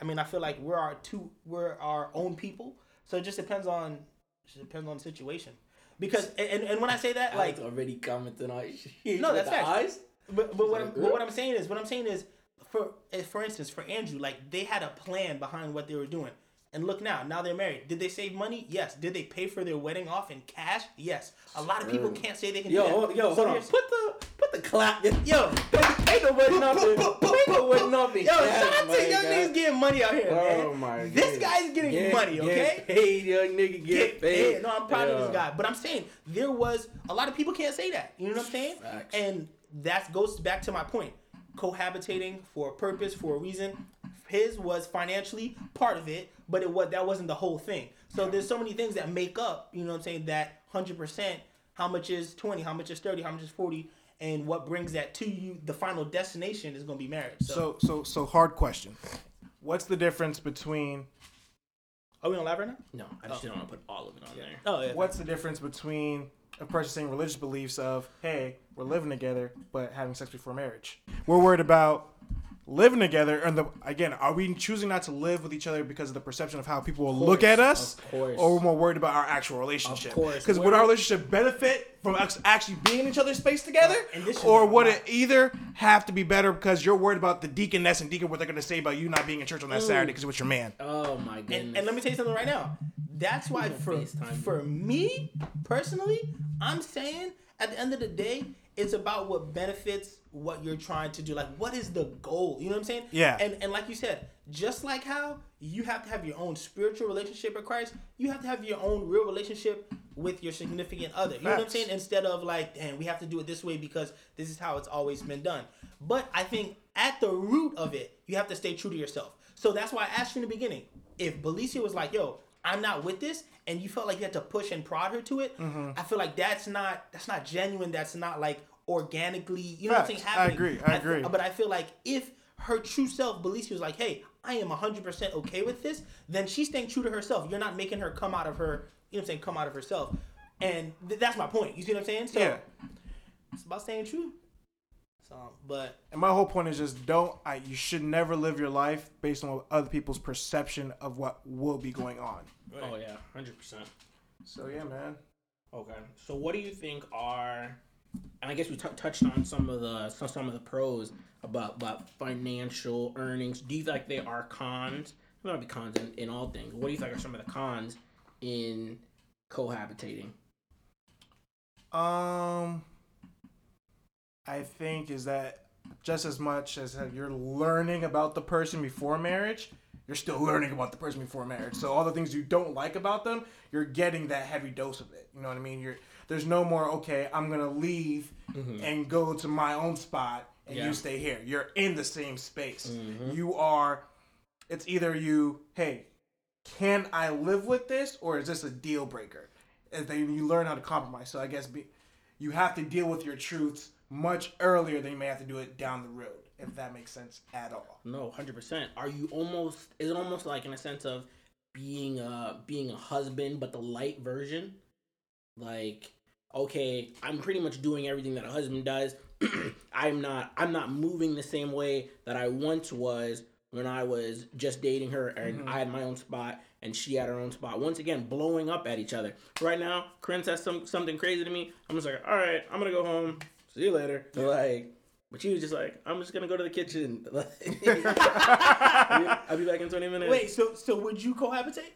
I mean, I feel like we're our two, we're our own people. So it just depends on, it just depends on the situation. Because, and, and when I say that, like, Alex already commented on it. (laughs) No, that's facts. eyes. but, but what, I'm, but what I'm saying is, what I'm saying is, for eh, for instance, for Andrew, like they had a plan behind what they were doing, and look now, now they're married. Did they save money? Yes. Did they pay for their wedding off in cash? Yes. A lot of people can't say they can Yo, do that. hold- yo, So hold on. Put the put the clap. Yo, Yo, ain't no wedding off in. (laughs) Ain't no wedding off yo, shout out to young niggas getting money out here, Oh man. my This guy's getting Get- money, get okay? paid, young nigga. Get, Get paid. paid. No, I'm proud of this guy. But I'm saying there was a lot of people can't say that. You know what I'm saying? Facts. And that goes back to my point. Cohabitating for a purpose, for a reason. His was financially part of it, but it was that wasn't the whole thing. So there's so many things that make up, you know what I'm saying, that hundred percent, how much is twenty, how much is thirty, how much is forty, and what brings that to you, the final destination is gonna be marriage. So, So so so hard question. What's the difference between are we on live right now? No, I just oh. don't want to put all of it on there. Oh yeah. what's the difference between a person saying religious beliefs of hey we're living together but having sex before marriage? We're worried about living together and the again are we choosing not to live with each other because of the perception of how people will look at us? of course. or we're more worried about our actual relationship? Because would our relationship benefit from us actually being in each other's space together? And this or would it either have to be better because you're worried about the deaconess and deacon what they're going to say about you not being in church on that saturday because it was your man? Oh my goodness. And, and let me tell you something right now. That's why for for me personally, I'm saying at the end of the day, it's about what benefits what you're trying to do. Like, what is the goal? You know what I'm saying? Yeah. And and like you said, just like how you have to have your own spiritual relationship with Christ, you have to have your own real relationship with your significant other. You know what I'm saying? Instead of like, damn, we have to do it this way because this is how it's always been done. But I think at the root of it, you have to stay true to yourself. So that's why I asked you in the beginning. If Belicia was like, yo, I'm not with this, and you felt like you had to push and prod her to it, Mm-hmm. I feel like that's not that's not genuine. That's not like organically, you know what I'm saying? Facts. I agree. I feel- agree. but I feel like if her true self, believes she was like, hey, I am 100% okay with this, then she's staying true to herself. You're not making her come out of her, you know what I'm saying, come out of herself. And th- that's my point. You see what I'm saying? So yeah it's about staying true. So, but and my whole point is just don't I, you should never live your life based on other people's perception of what will be going on oh yeah, hundred percent. so yeah man Okay. So what do you think are and I guess we t- touched on some of the some, some of the pros about about financial earnings. Do you think they are cons? There might be cons in, in all things. What do you think are some of the cons in cohabitating? Um, I think is that just as much as you're learning about the person before marriage, you're still learning about the person before marriage. So all the things you don't like about them, you're getting that heavy dose of it. You know what I mean? You're there's no more okay. I'm gonna leave mm-hmm. and go to my own spot, and Yeah. you stay here. You're in the same space. Mm-hmm. You are. It's either you. Hey, can I live with this, or is this a deal breaker? And then you learn how to compromise. So I guess be, you have to deal with your truths much earlier than you may have to do it down the road, if that makes sense at all. No, hundred percent. Are you almost? Is it almost like in a sense of being a being a husband, but the light version? Like, okay, I'm pretty much doing everything that a husband does. (clears throat) I'm not. I'm not moving the same way that I once was when I was just dating her, and mm-hmm. I had my own spot, and she had her own spot. Once again, blowing up at each other. Right now, Corinne says some something crazy to me. I'm just like, all right, I'm gonna go home. See you later. Like. But she was just like, I'm just gonna go to the kitchen. (laughs) I'll, be, back in 20 minutes. wait, so so would you cohabitate?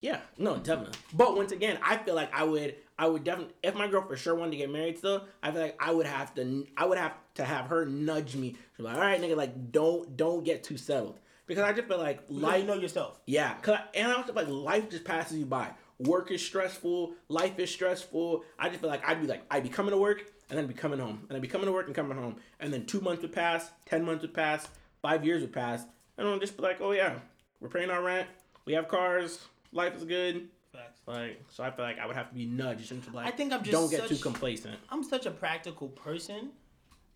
Yeah, no, definitely. But once again, I feel like I would, I would definitely, if my girl for sure wanted to get married still, I feel like I would have to, I would have to have her nudge me. She's like, all right, nigga, like don't, don't get too settled. Because I just feel like Like life, you know yourself. yeah, cause I, and I also feel like life just passes you by. Work is stressful, life is stressful. I just feel like I'd be like, I'd be coming to work and then be coming home, and I'd be coming to work and coming home, and then two months would pass, ten months would pass, five years would pass, and I'd just be like, oh yeah, we're paying our rent, we have cars, life is good. Facts. Like, so I feel like I would have to be nudged into like, I think I'm just don't get too complacent. I'm such a practical person,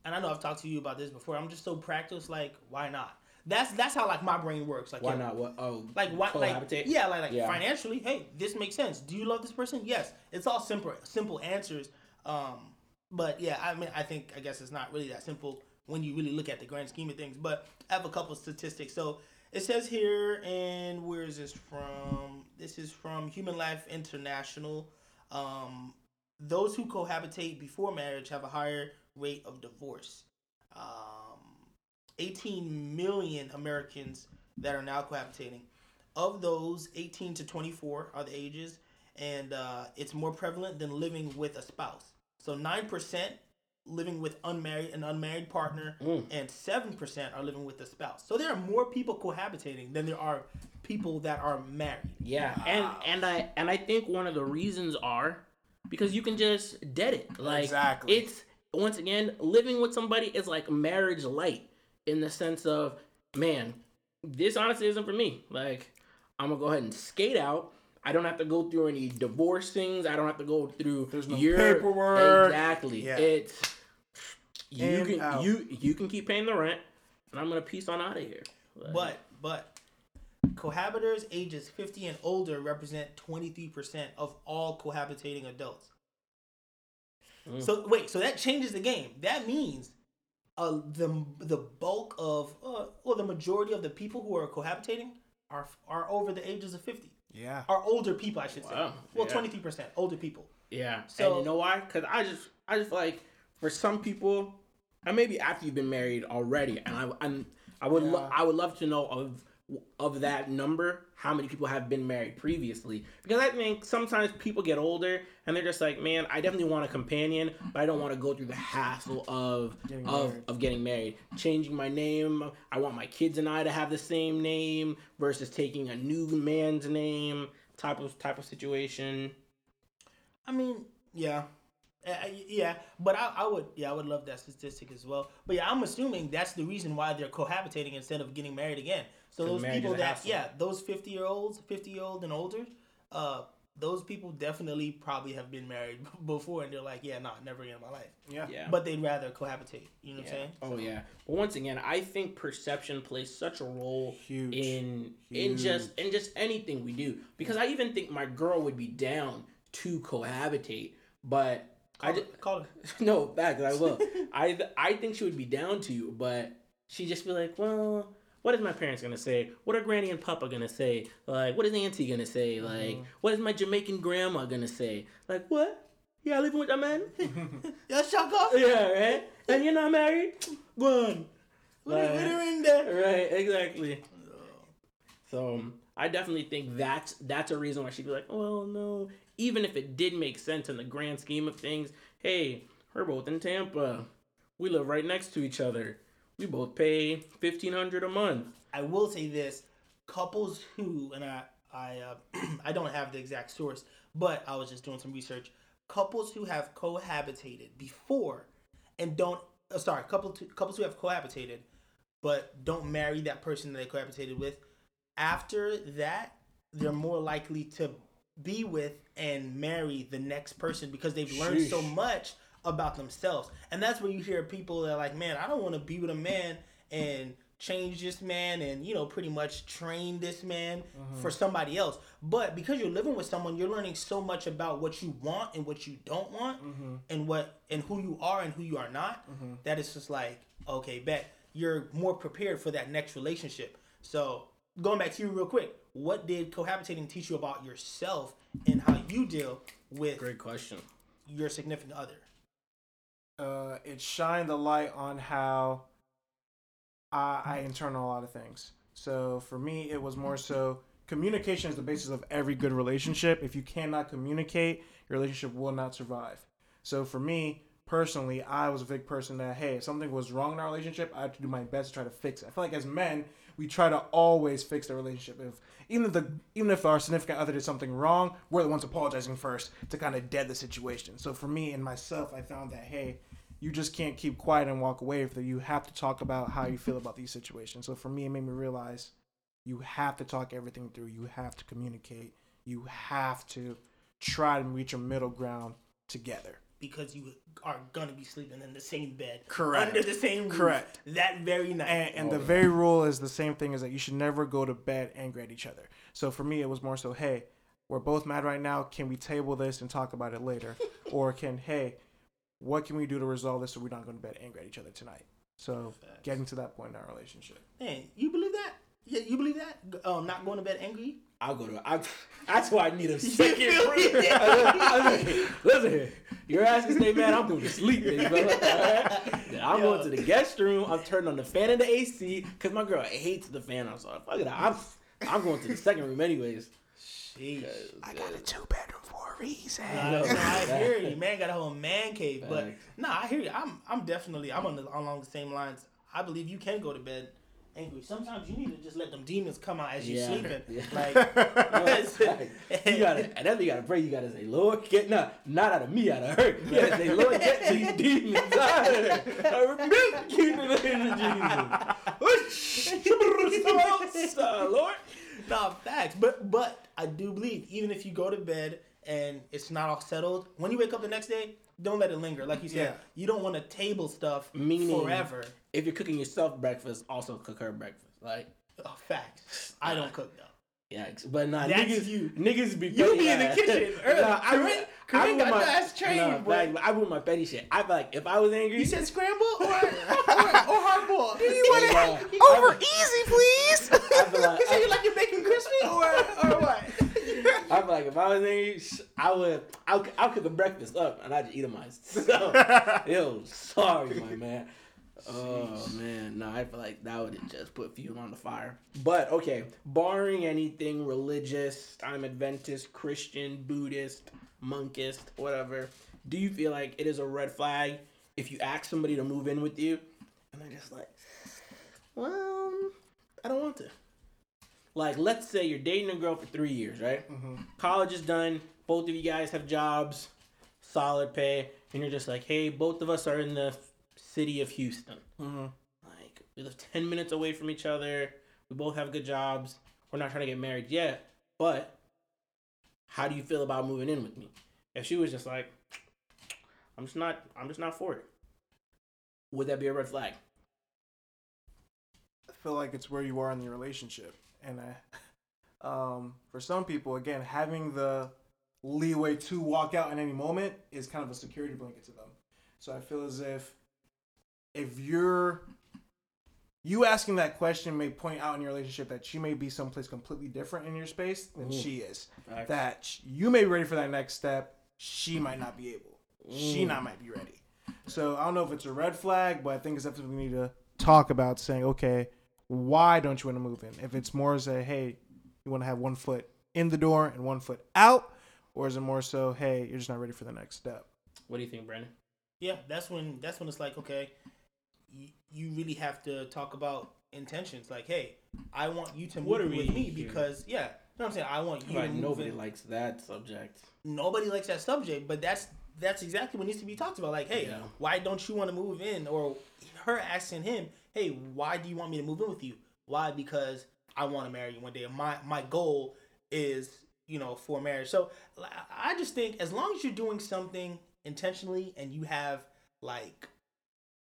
and I know I've talked to you about this before. I'm just so practical. It's like, why not? That's that's how like my brain works. Like, Why yo, not? What? Oh, Like what? Like cohabitate? yeah, like like Yeah. financially. Hey, this makes sense. Do you love this person? Yes. It's all simple simple answers. Um, but yeah, I mean, I think I guess it's not really that simple when you really look at the grand scheme of things. But I have a couple statistics. So it says here, and where is this from? This is from Human Life International. Um, those who cohabitate before marriage have a higher rate of divorce. Um, 18 million Americans that are now cohabitating. Of those, 18 to 24 are the ages, and uh, it's more prevalent than living with a spouse. So 9% living with unmarried an unmarried partner, mm. and 7% are living with a spouse. So there are more people cohabitating than there are people that are married. Yeah, and and I and I think one of the reasons are because you can just dead it. Like Exactly. it's once again living with somebody is like marriage light in the sense of man, this honestly isn't for me. Like I'm gonna go ahead and skate out. I don't have to go through any divorce things. I don't have to go through There's no your paperwork. Exactly. Yeah. It's you In, can out. you you can keep paying the rent, and I'm gonna piece on out of here. Like, But but cohabitors ages 50 and older represent 23% of all cohabitating adults. Mm. So wait, so that changes the game. That means uh, the the bulk of uh, well, the majority of the people who are cohabitating are are over the ages of fifty. Yeah. Are older people, I should say. Well, twenty three percent older people. Yeah. So- and you know why? Because I just, I just like for some people, and maybe after you've been married already, and I, I'm, I would, lo- I would love to know of of that number how many people have been married previously because i think sometimes people get older and they're just like man i definitely want a companion but i don't want to go through the hassle of Getting of, married. of getting married changing my name i want my kids and i to have the same name versus taking a new man's name type of type of situation I mean, yeah. Uh, yeah, but I, I would, yeah, I would love that statistic as well. But yeah, I'm assuming that's the reason why they're cohabitating instead of getting married again. So 'Cause those people that, hassle. yeah, those 50 year olds, 50 year old and older, uh, those people definitely probably have been married (laughs) before, and they're like, yeah, nah, never again in my life. Yeah. yeah But they'd rather cohabitate. You know what I'm saying? Oh yeah. But once again, I think perception plays such a role Huge. in in just in just anything we do. Because I even think my girl would be down to cohabitate, but I just call it. (laughs) no back I will. (laughs) I I think she would be down to, but she just be like, well. What is my parents gonna say? What are Granny and Papa gonna say? Like, what is Auntie gonna say? Like, mm-hmm. what is my Jamaican grandma gonna say? Like, what? Yeah, living with a man? Yeah, shut up. yeah, right. And you're not married? One. Put it, put it in there. Right, exactly. So I definitely think that's that's a reason why she'd be like, well, no. Even if it did make sense in the grand scheme of things, hey, we're both in Tampa. We live right next to each other. We both pay fifteen hundred a month. I will say this: couples who, and I, I, uh, (clears throat) I don't have the exact source, but I was just doing some research. Couples who have cohabitated before, and don't, uh, sorry, couple to, couples who have cohabitated, but don't marry that person that they cohabitated with. After that, they're more likely to be with and marry the next person because they've learned so much about themselves. And that's where you hear people that are like, man, I don't want to be with a man and change this man and, you know, pretty much train this man mm-hmm. for somebody else. But because you're living with someone, you're learning so much about what you want and what you don't want mm-hmm. and what and who you are and who you are not mm-hmm. that it's just like, okay, bet you're more prepared for that next relationship. So going back to you real quick, what did cohabitating teach you about yourself and how you deal with Great question. your significant other? Uh, it shined the light on how I, I internal a lot of things. So for me, it was more so communication is the basis of every good relationship. If you cannot communicate, your relationship will not survive. So for me personally, I was a big person that hey, if something was wrong in our relationship, I had to do my best to try to fix it. I feel like as men, we try to always fix the relationship. If even if the even if our significant other did something wrong, we're the ones apologizing first to kind of dead the situation. So for me and myself, I found that hey, you just can't keep quiet and walk away. You have to talk about how you feel about these situations. So for me, it made me realize you have to talk everything through. You have to communicate. You have to try to reach a middle ground together. Because you are gonna be sleeping in the same bed, Correct. under the same roof, Correct. that very night. And, and Oh, the yeah. very rule is the same thing is that you should never go to bed angry at each other. So for me, it was more so, hey, we're both mad right now. Can we table this and talk about it later? (laughs) or can, hey, what can we do to resolve this so we're not going to bed angry at each other tonight? So Facts. getting to that point in our relationship. Man, you believe that? Yeah, you believe that? Um, not going to bed angry. I'll go to. I, that's why I need a You second. feel me? (laughs) Listen here. Your ass can stay mad. I'm going to sleep, big brother. Alright? I'm Yo. going to the guest room. I'm turning on the fan and the AC because my girl hates the fan. I'm sorry. Fuck it. I'm, I'm going to the second room anyways. Sheesh. I got a two bedroom for a reason. Nah, No, no, I facts. hear you, man. Got a whole man cave, but Facts. nah, I hear you. I'm, I'm definitely, I'm on the, along the same lines. I believe you can go to bed angry. Sometimes you need to just let them demons come out as you're Yeah. sleeping. (laughs) Yeah. Like, (laughs) (laughs) you gotta, and then you gotta pray. You gotta say, Lord, get not, not out of me, out of her. You gotta say, Lord, get these demons out of her. I rebuke you in the name of Jesus. Lord, nah, facts. But, but I do believe even if you go to bed and it's not all settled, when you wake up the next day, don't let it linger. Like you said, Yeah. you don't want to table stuff Meaning- forever. if you're cooking yourself breakfast, also cook her breakfast. Like, Oh, facts. I don't cook though. yeah, but nah, That's niggas, you. niggas be You be in the yeah. kitchen (laughs) early. Nah, I, Corinne- I got my, no ass trained, boy. facts, I ruin my petty shit. I like if I was angry, You said scramble or (laughs) or, or hardball? Do you want it (laughs) Over easy, please. I feel like, You say you like your bacon crispy or or what? I feel like if I was in sh- I would. I'll, I'll cook a breakfast up and I'd just eat them myself. (laughs) Yo, sorry, my (laughs) man. Oh man, no, I feel like that would just put fuel on the fire. But okay, barring anything religious, I'm Adventist, Christian, Buddhist, monkist, whatever. Do you feel like it is a red flag if you ask somebody to move in with you, and they're just like, well, I don't want to. Like, let's say you're dating a girl for three years, right? Mm-hmm. College is done. Both of you guys have jobs, solid pay, and you're just like, hey, both of us are in the city of Houston. Mm-hmm. Like, we live 10 minutes away from each other. We both have good jobs. We're not trying to get married yet, but how do you feel about moving in with me? If she was just like, I'm just not, I'm just not for it. Would that be a red flag? I feel like it's where you are in the relationship, and I, um, for some people, again, having the leeway to walk out in any moment is kind of a security blanket to them. So I feel as if if you're you asking that question may point out in your relationship that she may be someplace completely different in your space than Mhm. she is. That you may be ready for that next step. She might not be able. She Mm. not might be ready. So I don't know if it's a red flag, but I think it's something we need to talk about. Saying, okay, why don't you want to move in? If it's more say, hey, you want to have one foot in the door and one foot out, or is it more so, hey, you're just not ready for the next step? What do you think, Brandon? Yeah, that's when that's when it's like okay, you, you really have to talk about intentions. Like, hey, I want you to move in with me here? because yeah, you know what I'm saying. I want you to Right, move nobody in. likes that subject. nobody likes that subject, but that's that's exactly what needs to be talked about. Like, hey, Yeah. why don't you want to move in? Or her asking him, hey, why do you want me to move in with you? Why? Because I want to marry you one day. My my goal is you know for marriage. So I just think as long as you're doing something intentionally and you have like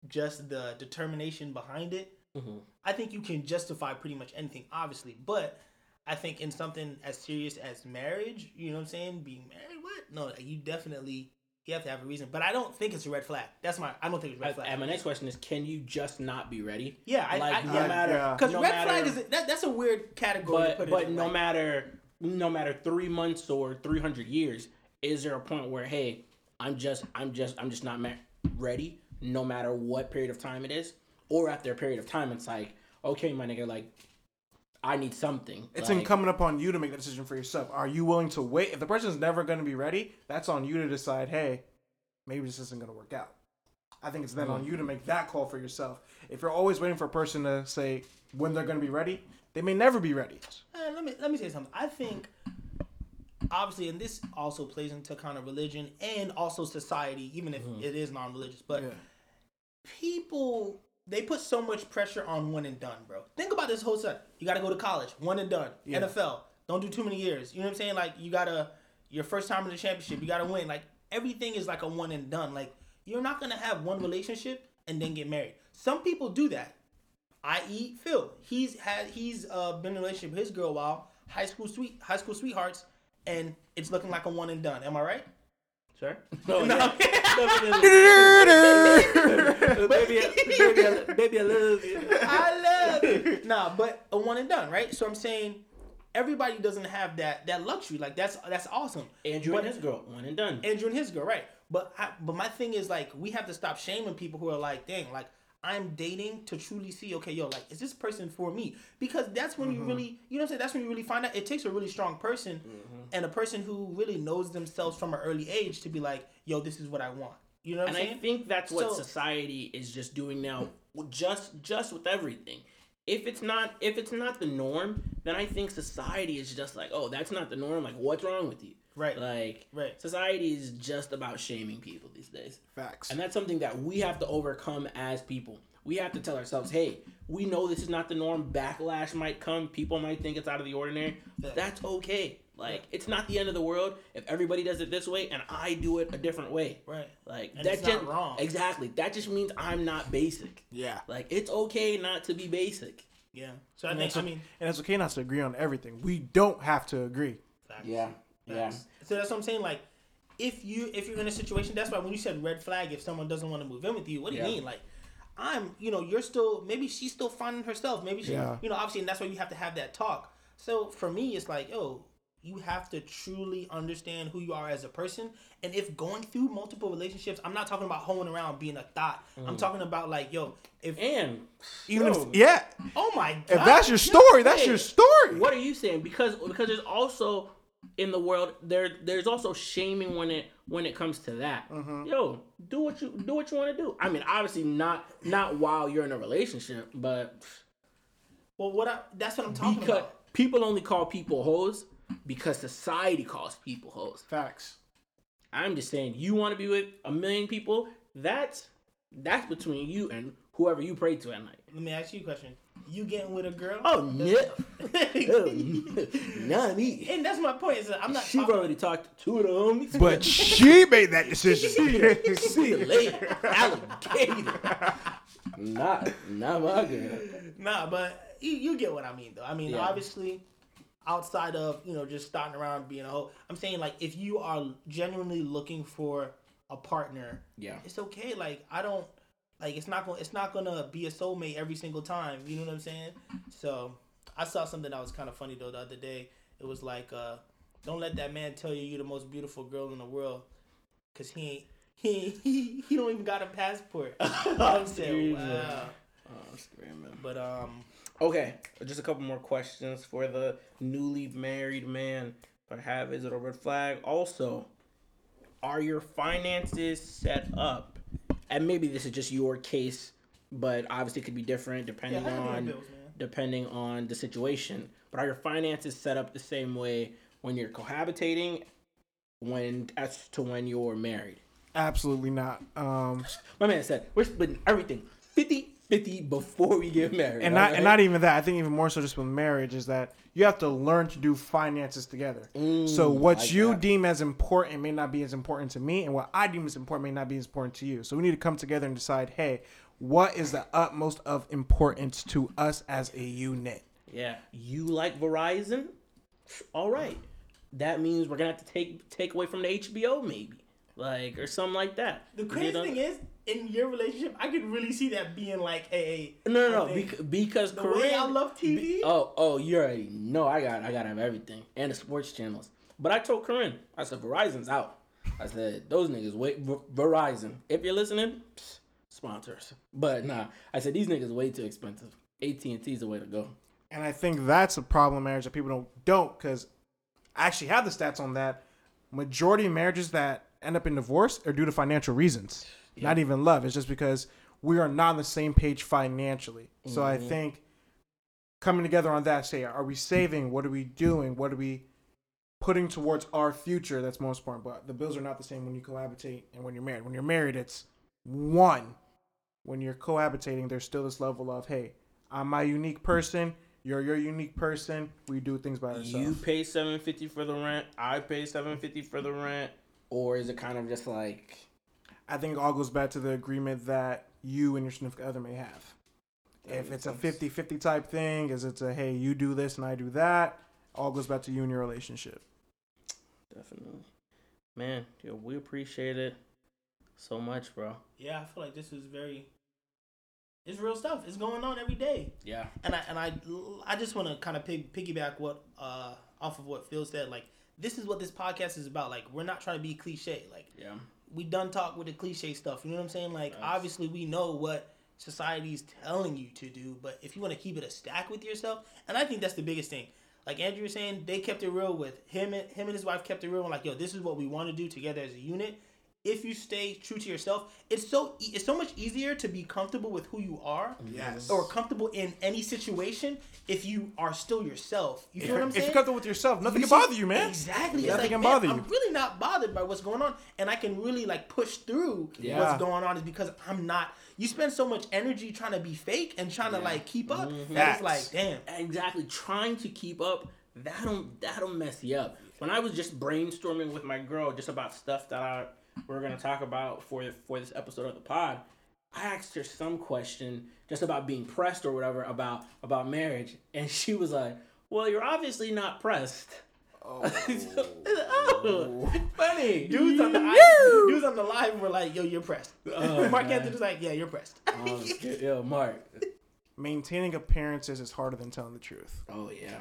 just the determination behind it, Mm-hmm. I think you can justify pretty much anything, obviously. But I think in something as serious as marriage, you know what I'm saying? Being married, what? No, you definitely you have to have a reason. But I don't think it's a red flag. That's my. I don't think it's a red flag. And my next question is: Can you just not be ready? yeah, I, like I, no yeah. matter, yeah. Because no red matter, flag is that, that's a weird category. to but put it but in, no like- matter no matter three months or three hundred years, is there a point where hey, I'm just I'm just I'm just not ready, no matter what period of time it is, or after a period of time, it's like okay, my nigga, like I need something. It's like, incumbent upon you to make that decision for yourself. Are you willing to wait? If the person's never going to be ready, that's on you to decide. Hey, maybe this isn't going to work out. I think it's then on you to make that call for yourself. If you're always waiting for a person to say when they're going to be ready, they may never be ready. Uh, let me let me say something. I think obviously, and this also plays into kind of religion and also society, even if it is non-religious. But Yeah. people they put so much pressure on one and done, bro. Think about this whole set. You got to go to college, one and done. Yeah. NFL, don't do too many years. You know what I'm saying? Like you gotta your first time in the championship, you gotta win. Like everything is like a one and done. Like you're not gonna have one relationship and then get married. Some people do that. I.e. Phil. He's had he's uh, been in a relationship with his girl a while, high school sweet high school sweethearts, and it's looking like a one and done. Am I right? Sure. (laughs) (laughs) No, No. yeah. (laughs) maybe, a, maybe, a, maybe a little. I love it. Nah, but a one and done, right? So I'm saying everybody doesn't have that that luxury. Like that's that's awesome. Andrew But- and his girl, one and done. Andrew and his girl, right? But I, but my thing is like we have to stop shaming people who are like, dang, like I'm dating to truly see, okay, yo, like is this person for me? Because that's when you mm-hmm. really, you know, what I'm saying that's when you really find out. It takes a really strong person mm-hmm. and a person who really knows themselves from an early age to be like, yo, this is what I want. You know what and I think that's what So- society is just doing now, just just with everything. If it's not if it's not the norm, then I think society is just like, oh, that's not the norm. Like, what's wrong with you? Right. Like, Right. Society is just about shaming people these days, Facts. and that's something that we have to overcome as people. We have to tell ourselves, hey, we know this is not the norm. Backlash might come. People might think it's out of the ordinary. Yeah. That's okay. Like, it's not the end of the world if everybody does it this way and I do it a different way. right. Like And that's not just wrong. Exactly. That just means I'm not basic. yeah. Like it's okay not to be basic. Yeah. So I And think I mean, and it's okay not to agree on everything. We don't have to agree. facts. Yeah. Facts. So that's what I'm saying. Like, if you if you're in a situation, that's why when you said red flag, if someone doesn't want to move in with you, what do you mean? Like, I'm, you know, you're still maybe she's still finding herself. Maybe she, Yeah. you know, obviously, and that's why you have to have that talk. So for me, it's like, yo, you have to truly understand who you are as a person. And if going through multiple relationships, I'm not talking about hoeing around being a thought. I'm mm. talking about like, yo, if And Even yo, if yeah, oh my god, if that's your story, that's your story. what are you saying? Because because there's also in the world there there's also shaming when it when it comes to that. Mm-hmm. Yo, do what you do what you want to do. I mean, obviously not not while you're in a relationship, but well, what I, that's what I'm talking because about. people only call people hoes because society calls people hoes. Facts. I'm just saying, you want to be with a million people. That's that's between you and whoever you pray to at night. Let me ask you a question. You getting with a girl? Oh no, (laughs) not me. and that's my point. Is that I'm not. She's talking- already talked to two of the homies. But she made that decision. See you later, alligator. not, not my girl. Nah, but you, you get what I mean, though. I mean, Yeah. obviously, outside of you know just starting around being a hoe, I'm saying like if you are genuinely looking for a partner, Yeah, it's okay. Like I don't like it's not gonna it's not gonna be a soulmate every single time. You know what I'm saying? So I saw something that was kind of funny though the other day. It was like, uh, don't let that man tell you you're the most beautiful girl in the world, cause he ain't. (laughs) He, he, he don't even got a passport. (laughs) I'm (laughs) saying, wow. oh, I'm screaming. But um, Okay, just a couple more questions for the newly married man. If I have, is it a red flag? Also, are your finances set up? And maybe this is just your case, but obviously it could be different depending I have on bills, depending on the situation. But are your finances set up the same way when you're cohabitating, when as to when you're married? Absolutely not. Um, My man said we're splitting everything 50-50 before we get married. and not alright? and not even that. I think even more so just with marriage is that you have to learn to do finances together. so mm, what like you that. deem as important may not be as important to me, and what I deem as important may not be as important to you. So we need to come together and decide, hey, what is the utmost of importance to us as a unit? Yeah, you like Verizon? All right, that means we're gonna have to take take away from the HBO maybe, like or something like that. The You crazy know? thing is, in your relationship, I could really see that being like a. no, no, no, thing. bec- because the Corinne, way I love TV. be- oh, oh, you already know I got I gotta have everything and the sports channels. But I told Corinne, I said Verizon's out. I said those niggas wait Ver- Verizon. If you're listening, psst, sponsors. But nah, I said these niggas way too expensive. AT and T's the way to go. And I think that's a problem marriage that people don't don't because I actually have the stats on that. Majority of marriages that end up in divorce are due to financial reasons, not even love. It's just because we are not on the same page financially. So I mm-hmm. think coming together on that, say, are we saving? What are we doing? What are we putting towards our future? That's most important. But the bills are not the same when you cohabitate and when you're married. When you're married, it's one. When you're cohabitating, there's still this level of, hey, I'm my unique person. You're your unique person. We do things by ourselves. You pay seven fifty for the rent. I pay seven fifty for the rent. Or is it kind of just like I think it all goes back to the agreement that you and your significant other may have. That if makes it's a sense. 50 50 type thing, is it's a hey, you do this and I do that, all goes back to you and your relationship. definitely, man? Yo, we appreciate it so much, bro. Yeah, I feel like this is very. It's real stuff. It's going on every day, Yeah, and I and I I just want to kind of pig, piggyback what uh off of what Phil said. Like this is what this podcast is about. Like we're not trying to be cliche. Like yeah, we done talk with the cliche stuff. You know what I'm saying? Like Facts. obviously we know what society's telling you to do, but if you want to keep it a stack with yourself, and I think that's the biggest thing. Like Andrew was saying, they kept it real with him and him and his wife kept it real. And like, yo, this is what we want to do together as a unit. If you stay true to yourself, it's so e- it's so much easier to be comfortable with who you are, Yes. or comfortable in any situation if you are still yourself. You feel what I'm saying? if you're comfortable with yourself, nothing You can see- bother you, man. Exactly. Nothing like, can man, bother you. I'm really not bothered by what's going on, and I can really like push through Yeah. what's going on is because I'm not. You spend so much energy trying to be fake and trying to like keep up. Mm-hmm. That Facts. is like, damn. exactly. Trying to keep up that'll that'll mess you up. When I was just brainstorming with my girl just about stuff that I we're gonna talk about for for this episode of the pod, I asked her some question just about being pressed or whatever about about marriage, and she was like, "Well, you're obviously not pressed." Oh, (laughs) Yo, oh, funny. Dudes on the I, dudes on the live were like, "Yo, you're pressed." Oh, (laughs) Mark man. was like, "Yeah, you're pressed." Oh. (laughs) Yo, Mark. Maintaining appearances is harder than telling the truth. Oh yeah,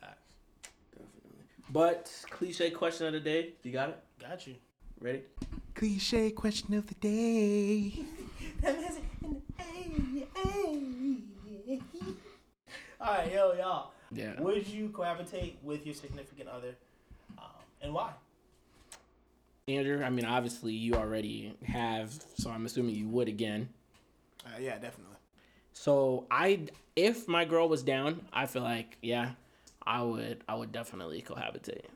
definitely. But cliche question of the day. You got it? Got you. Ready? Cliche question of the day. (laughs) All right, yo, y'all. Yeah. Would you cohabitate with your significant other, um, and why? Andrew, I mean, obviously you already have, so I'm assuming you would again. Uh, yeah, definitely. So I, if my girl was down, I feel like yeah, I would, I would definitely cohabitate.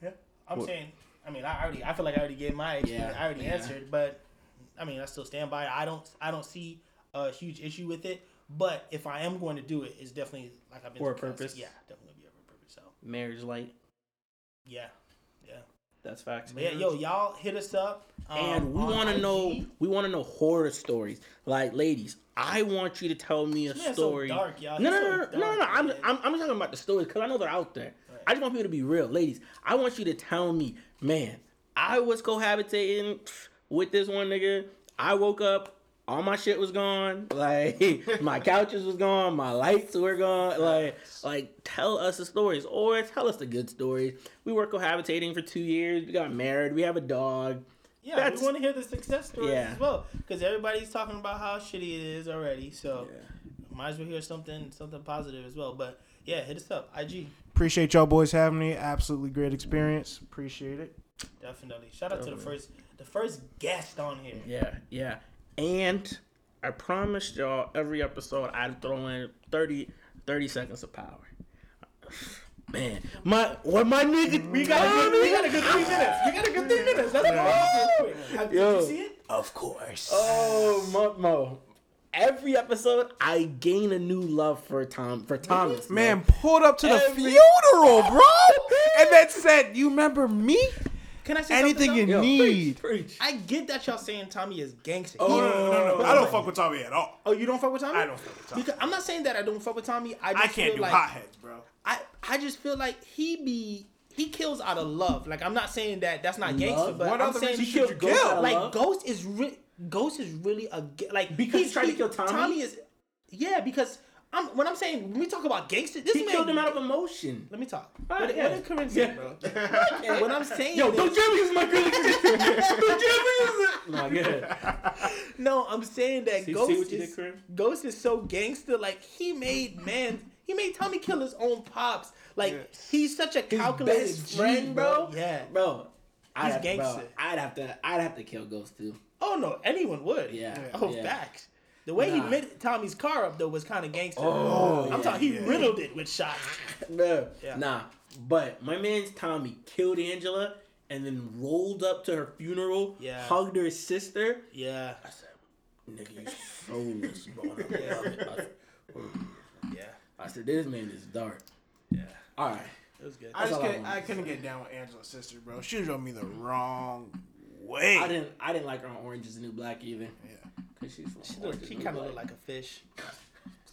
Yeah, I'm What- saying. I mean, I already. I feel like I already gave my. Yeah, I already yeah. answered, but I mean, I still stand by. it. I don't. I don't see a huge issue with it. But if I am going to do it, it's definitely like I've been For a through counsel- purpose? Yeah, definitely be for a purpose. So Marriage light, yeah, yeah. that's facts. But yeah, yo, y'all hit us up. um, and we want to know, we want to know horror stories. Like, ladies, I want you to tell me a This story. So dark, y'all. No, He's no, so no, no, no, no, no. I'm, man. I'm, I'm talking about the stories because I know they're out there. Right. I just want people to be real, ladies. I want you to tell me, man, I was cohabitating with this one nigga. I woke up, all my shit was gone. (laughs) Like my couches was gone, my lights were gone. Like, like tell us the stories or tell us the good stories. We were cohabitating for two years. We got married. We have a dog. Yeah, That's- we want to hear the success stories Yeah. as well, because everybody's talking about how shitty it is already. So might as well hear something something positive as well. But yeah, hit us up, IG. Appreciate y'all boys having me. Absolutely great experience. Appreciate it. Definitely. Shout out to the first the first guest on here. Yeah, yeah. And I promised y'all every episode I'd throw in 30, 30 seconds of power. Man, my what my nigga We got a good, we got a good three minutes. We got a good three minutes. Let's go real quick. Have, did Yo. you see it? Of course. Oh, Mo, Mo. Every episode, I gain a new love for Tom for Thomas. Man pulled up to the funeral, bro, (laughs) and then said, "You remember me? Can I say Anything you though? need." Preach, preach. I get that y'all saying Tommy is gangster. Oh, He- no, no, no, no. I don't fuck with Tommy at all. Oh, you don't fuck with Tommy? I don't fuck with Tommy. Because I'm not saying that I don't fuck with Tommy. I just I can't feel do like hotheads, bro. I I just feel like he be he kills out of love. Like I'm not saying that that's not gangster, Love? but What I'm other saying reason he should kills you Ghost. kill? out of Like Love? Ghost is re- Ghost is really a ga- like Because he tried to kill Tommy? Tommy is yeah because I'm when I'm saying when we talk about gangster, this He man killed him out of emotion. Let me talk. All what, right, what yeah. did Corinne say, Yeah. bro? (laughs) when I'm saying Yo, this- don't jam me use my girl. don't jam me use it. No, good. no, I'm saying that See- see Ghost what you is did, Corinne? Ghost is so gangster. Like he made man, he made Tommy kill his own pops. Like he's such a His calculated best G, friend, bro. Yeah. bro. I'd He's have, bro, gangster. I'd have to. I'd have to kill Ghost too. Oh no, anyone would. Yeah. Oh, yeah. facts. The way he Nah. lit Tommy's car up though was kind of gangster. Oh, I'm yeah, talking. He yeah. riddled it with shots. (laughs) No, Yeah. nah. But my man's Tommy killed Angela and then rolled up to her funeral, Yeah. hugged her sister. Yeah. I said, "Nigga, you soulless, bro." And I love it. I said, oh, Yeah. I said, "This man is dark." Yeah. All right. It was good. I just I couldn't, wanted I couldn't get down with Angela's sister, bro. She drove me the wrong way. I didn't. I didn't like her on Orange Is the New Black either. Yeah. Cause she's from She, Orange look, she kind of looked like a fish.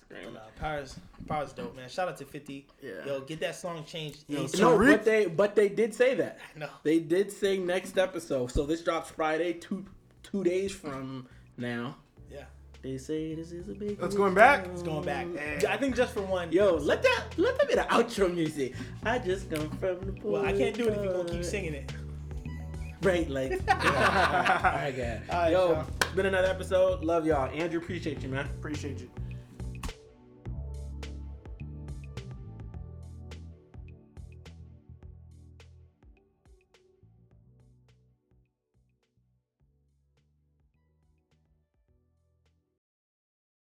Scream. But, uh, Power's Power's dope, man. Shout out to 50. Yeah. Yo, get that song changed. Yo, ASAP. No, Tariq- but they but they did say that. No. They did say next episode. So this drops Friday, two two days from now. Yeah. They say this is a big. It's going back? It's going back. Hey. I think just for one. Yo, let that let that be the outro music. I just come from the pool. Well, I can't do it if you're gonna keep singing it. Right, like. (laughs) (laughs) Alright, guys. All right, Yo, y'all. been another episode. Love y'all. Andrew, appreciate you, man. Appreciate you.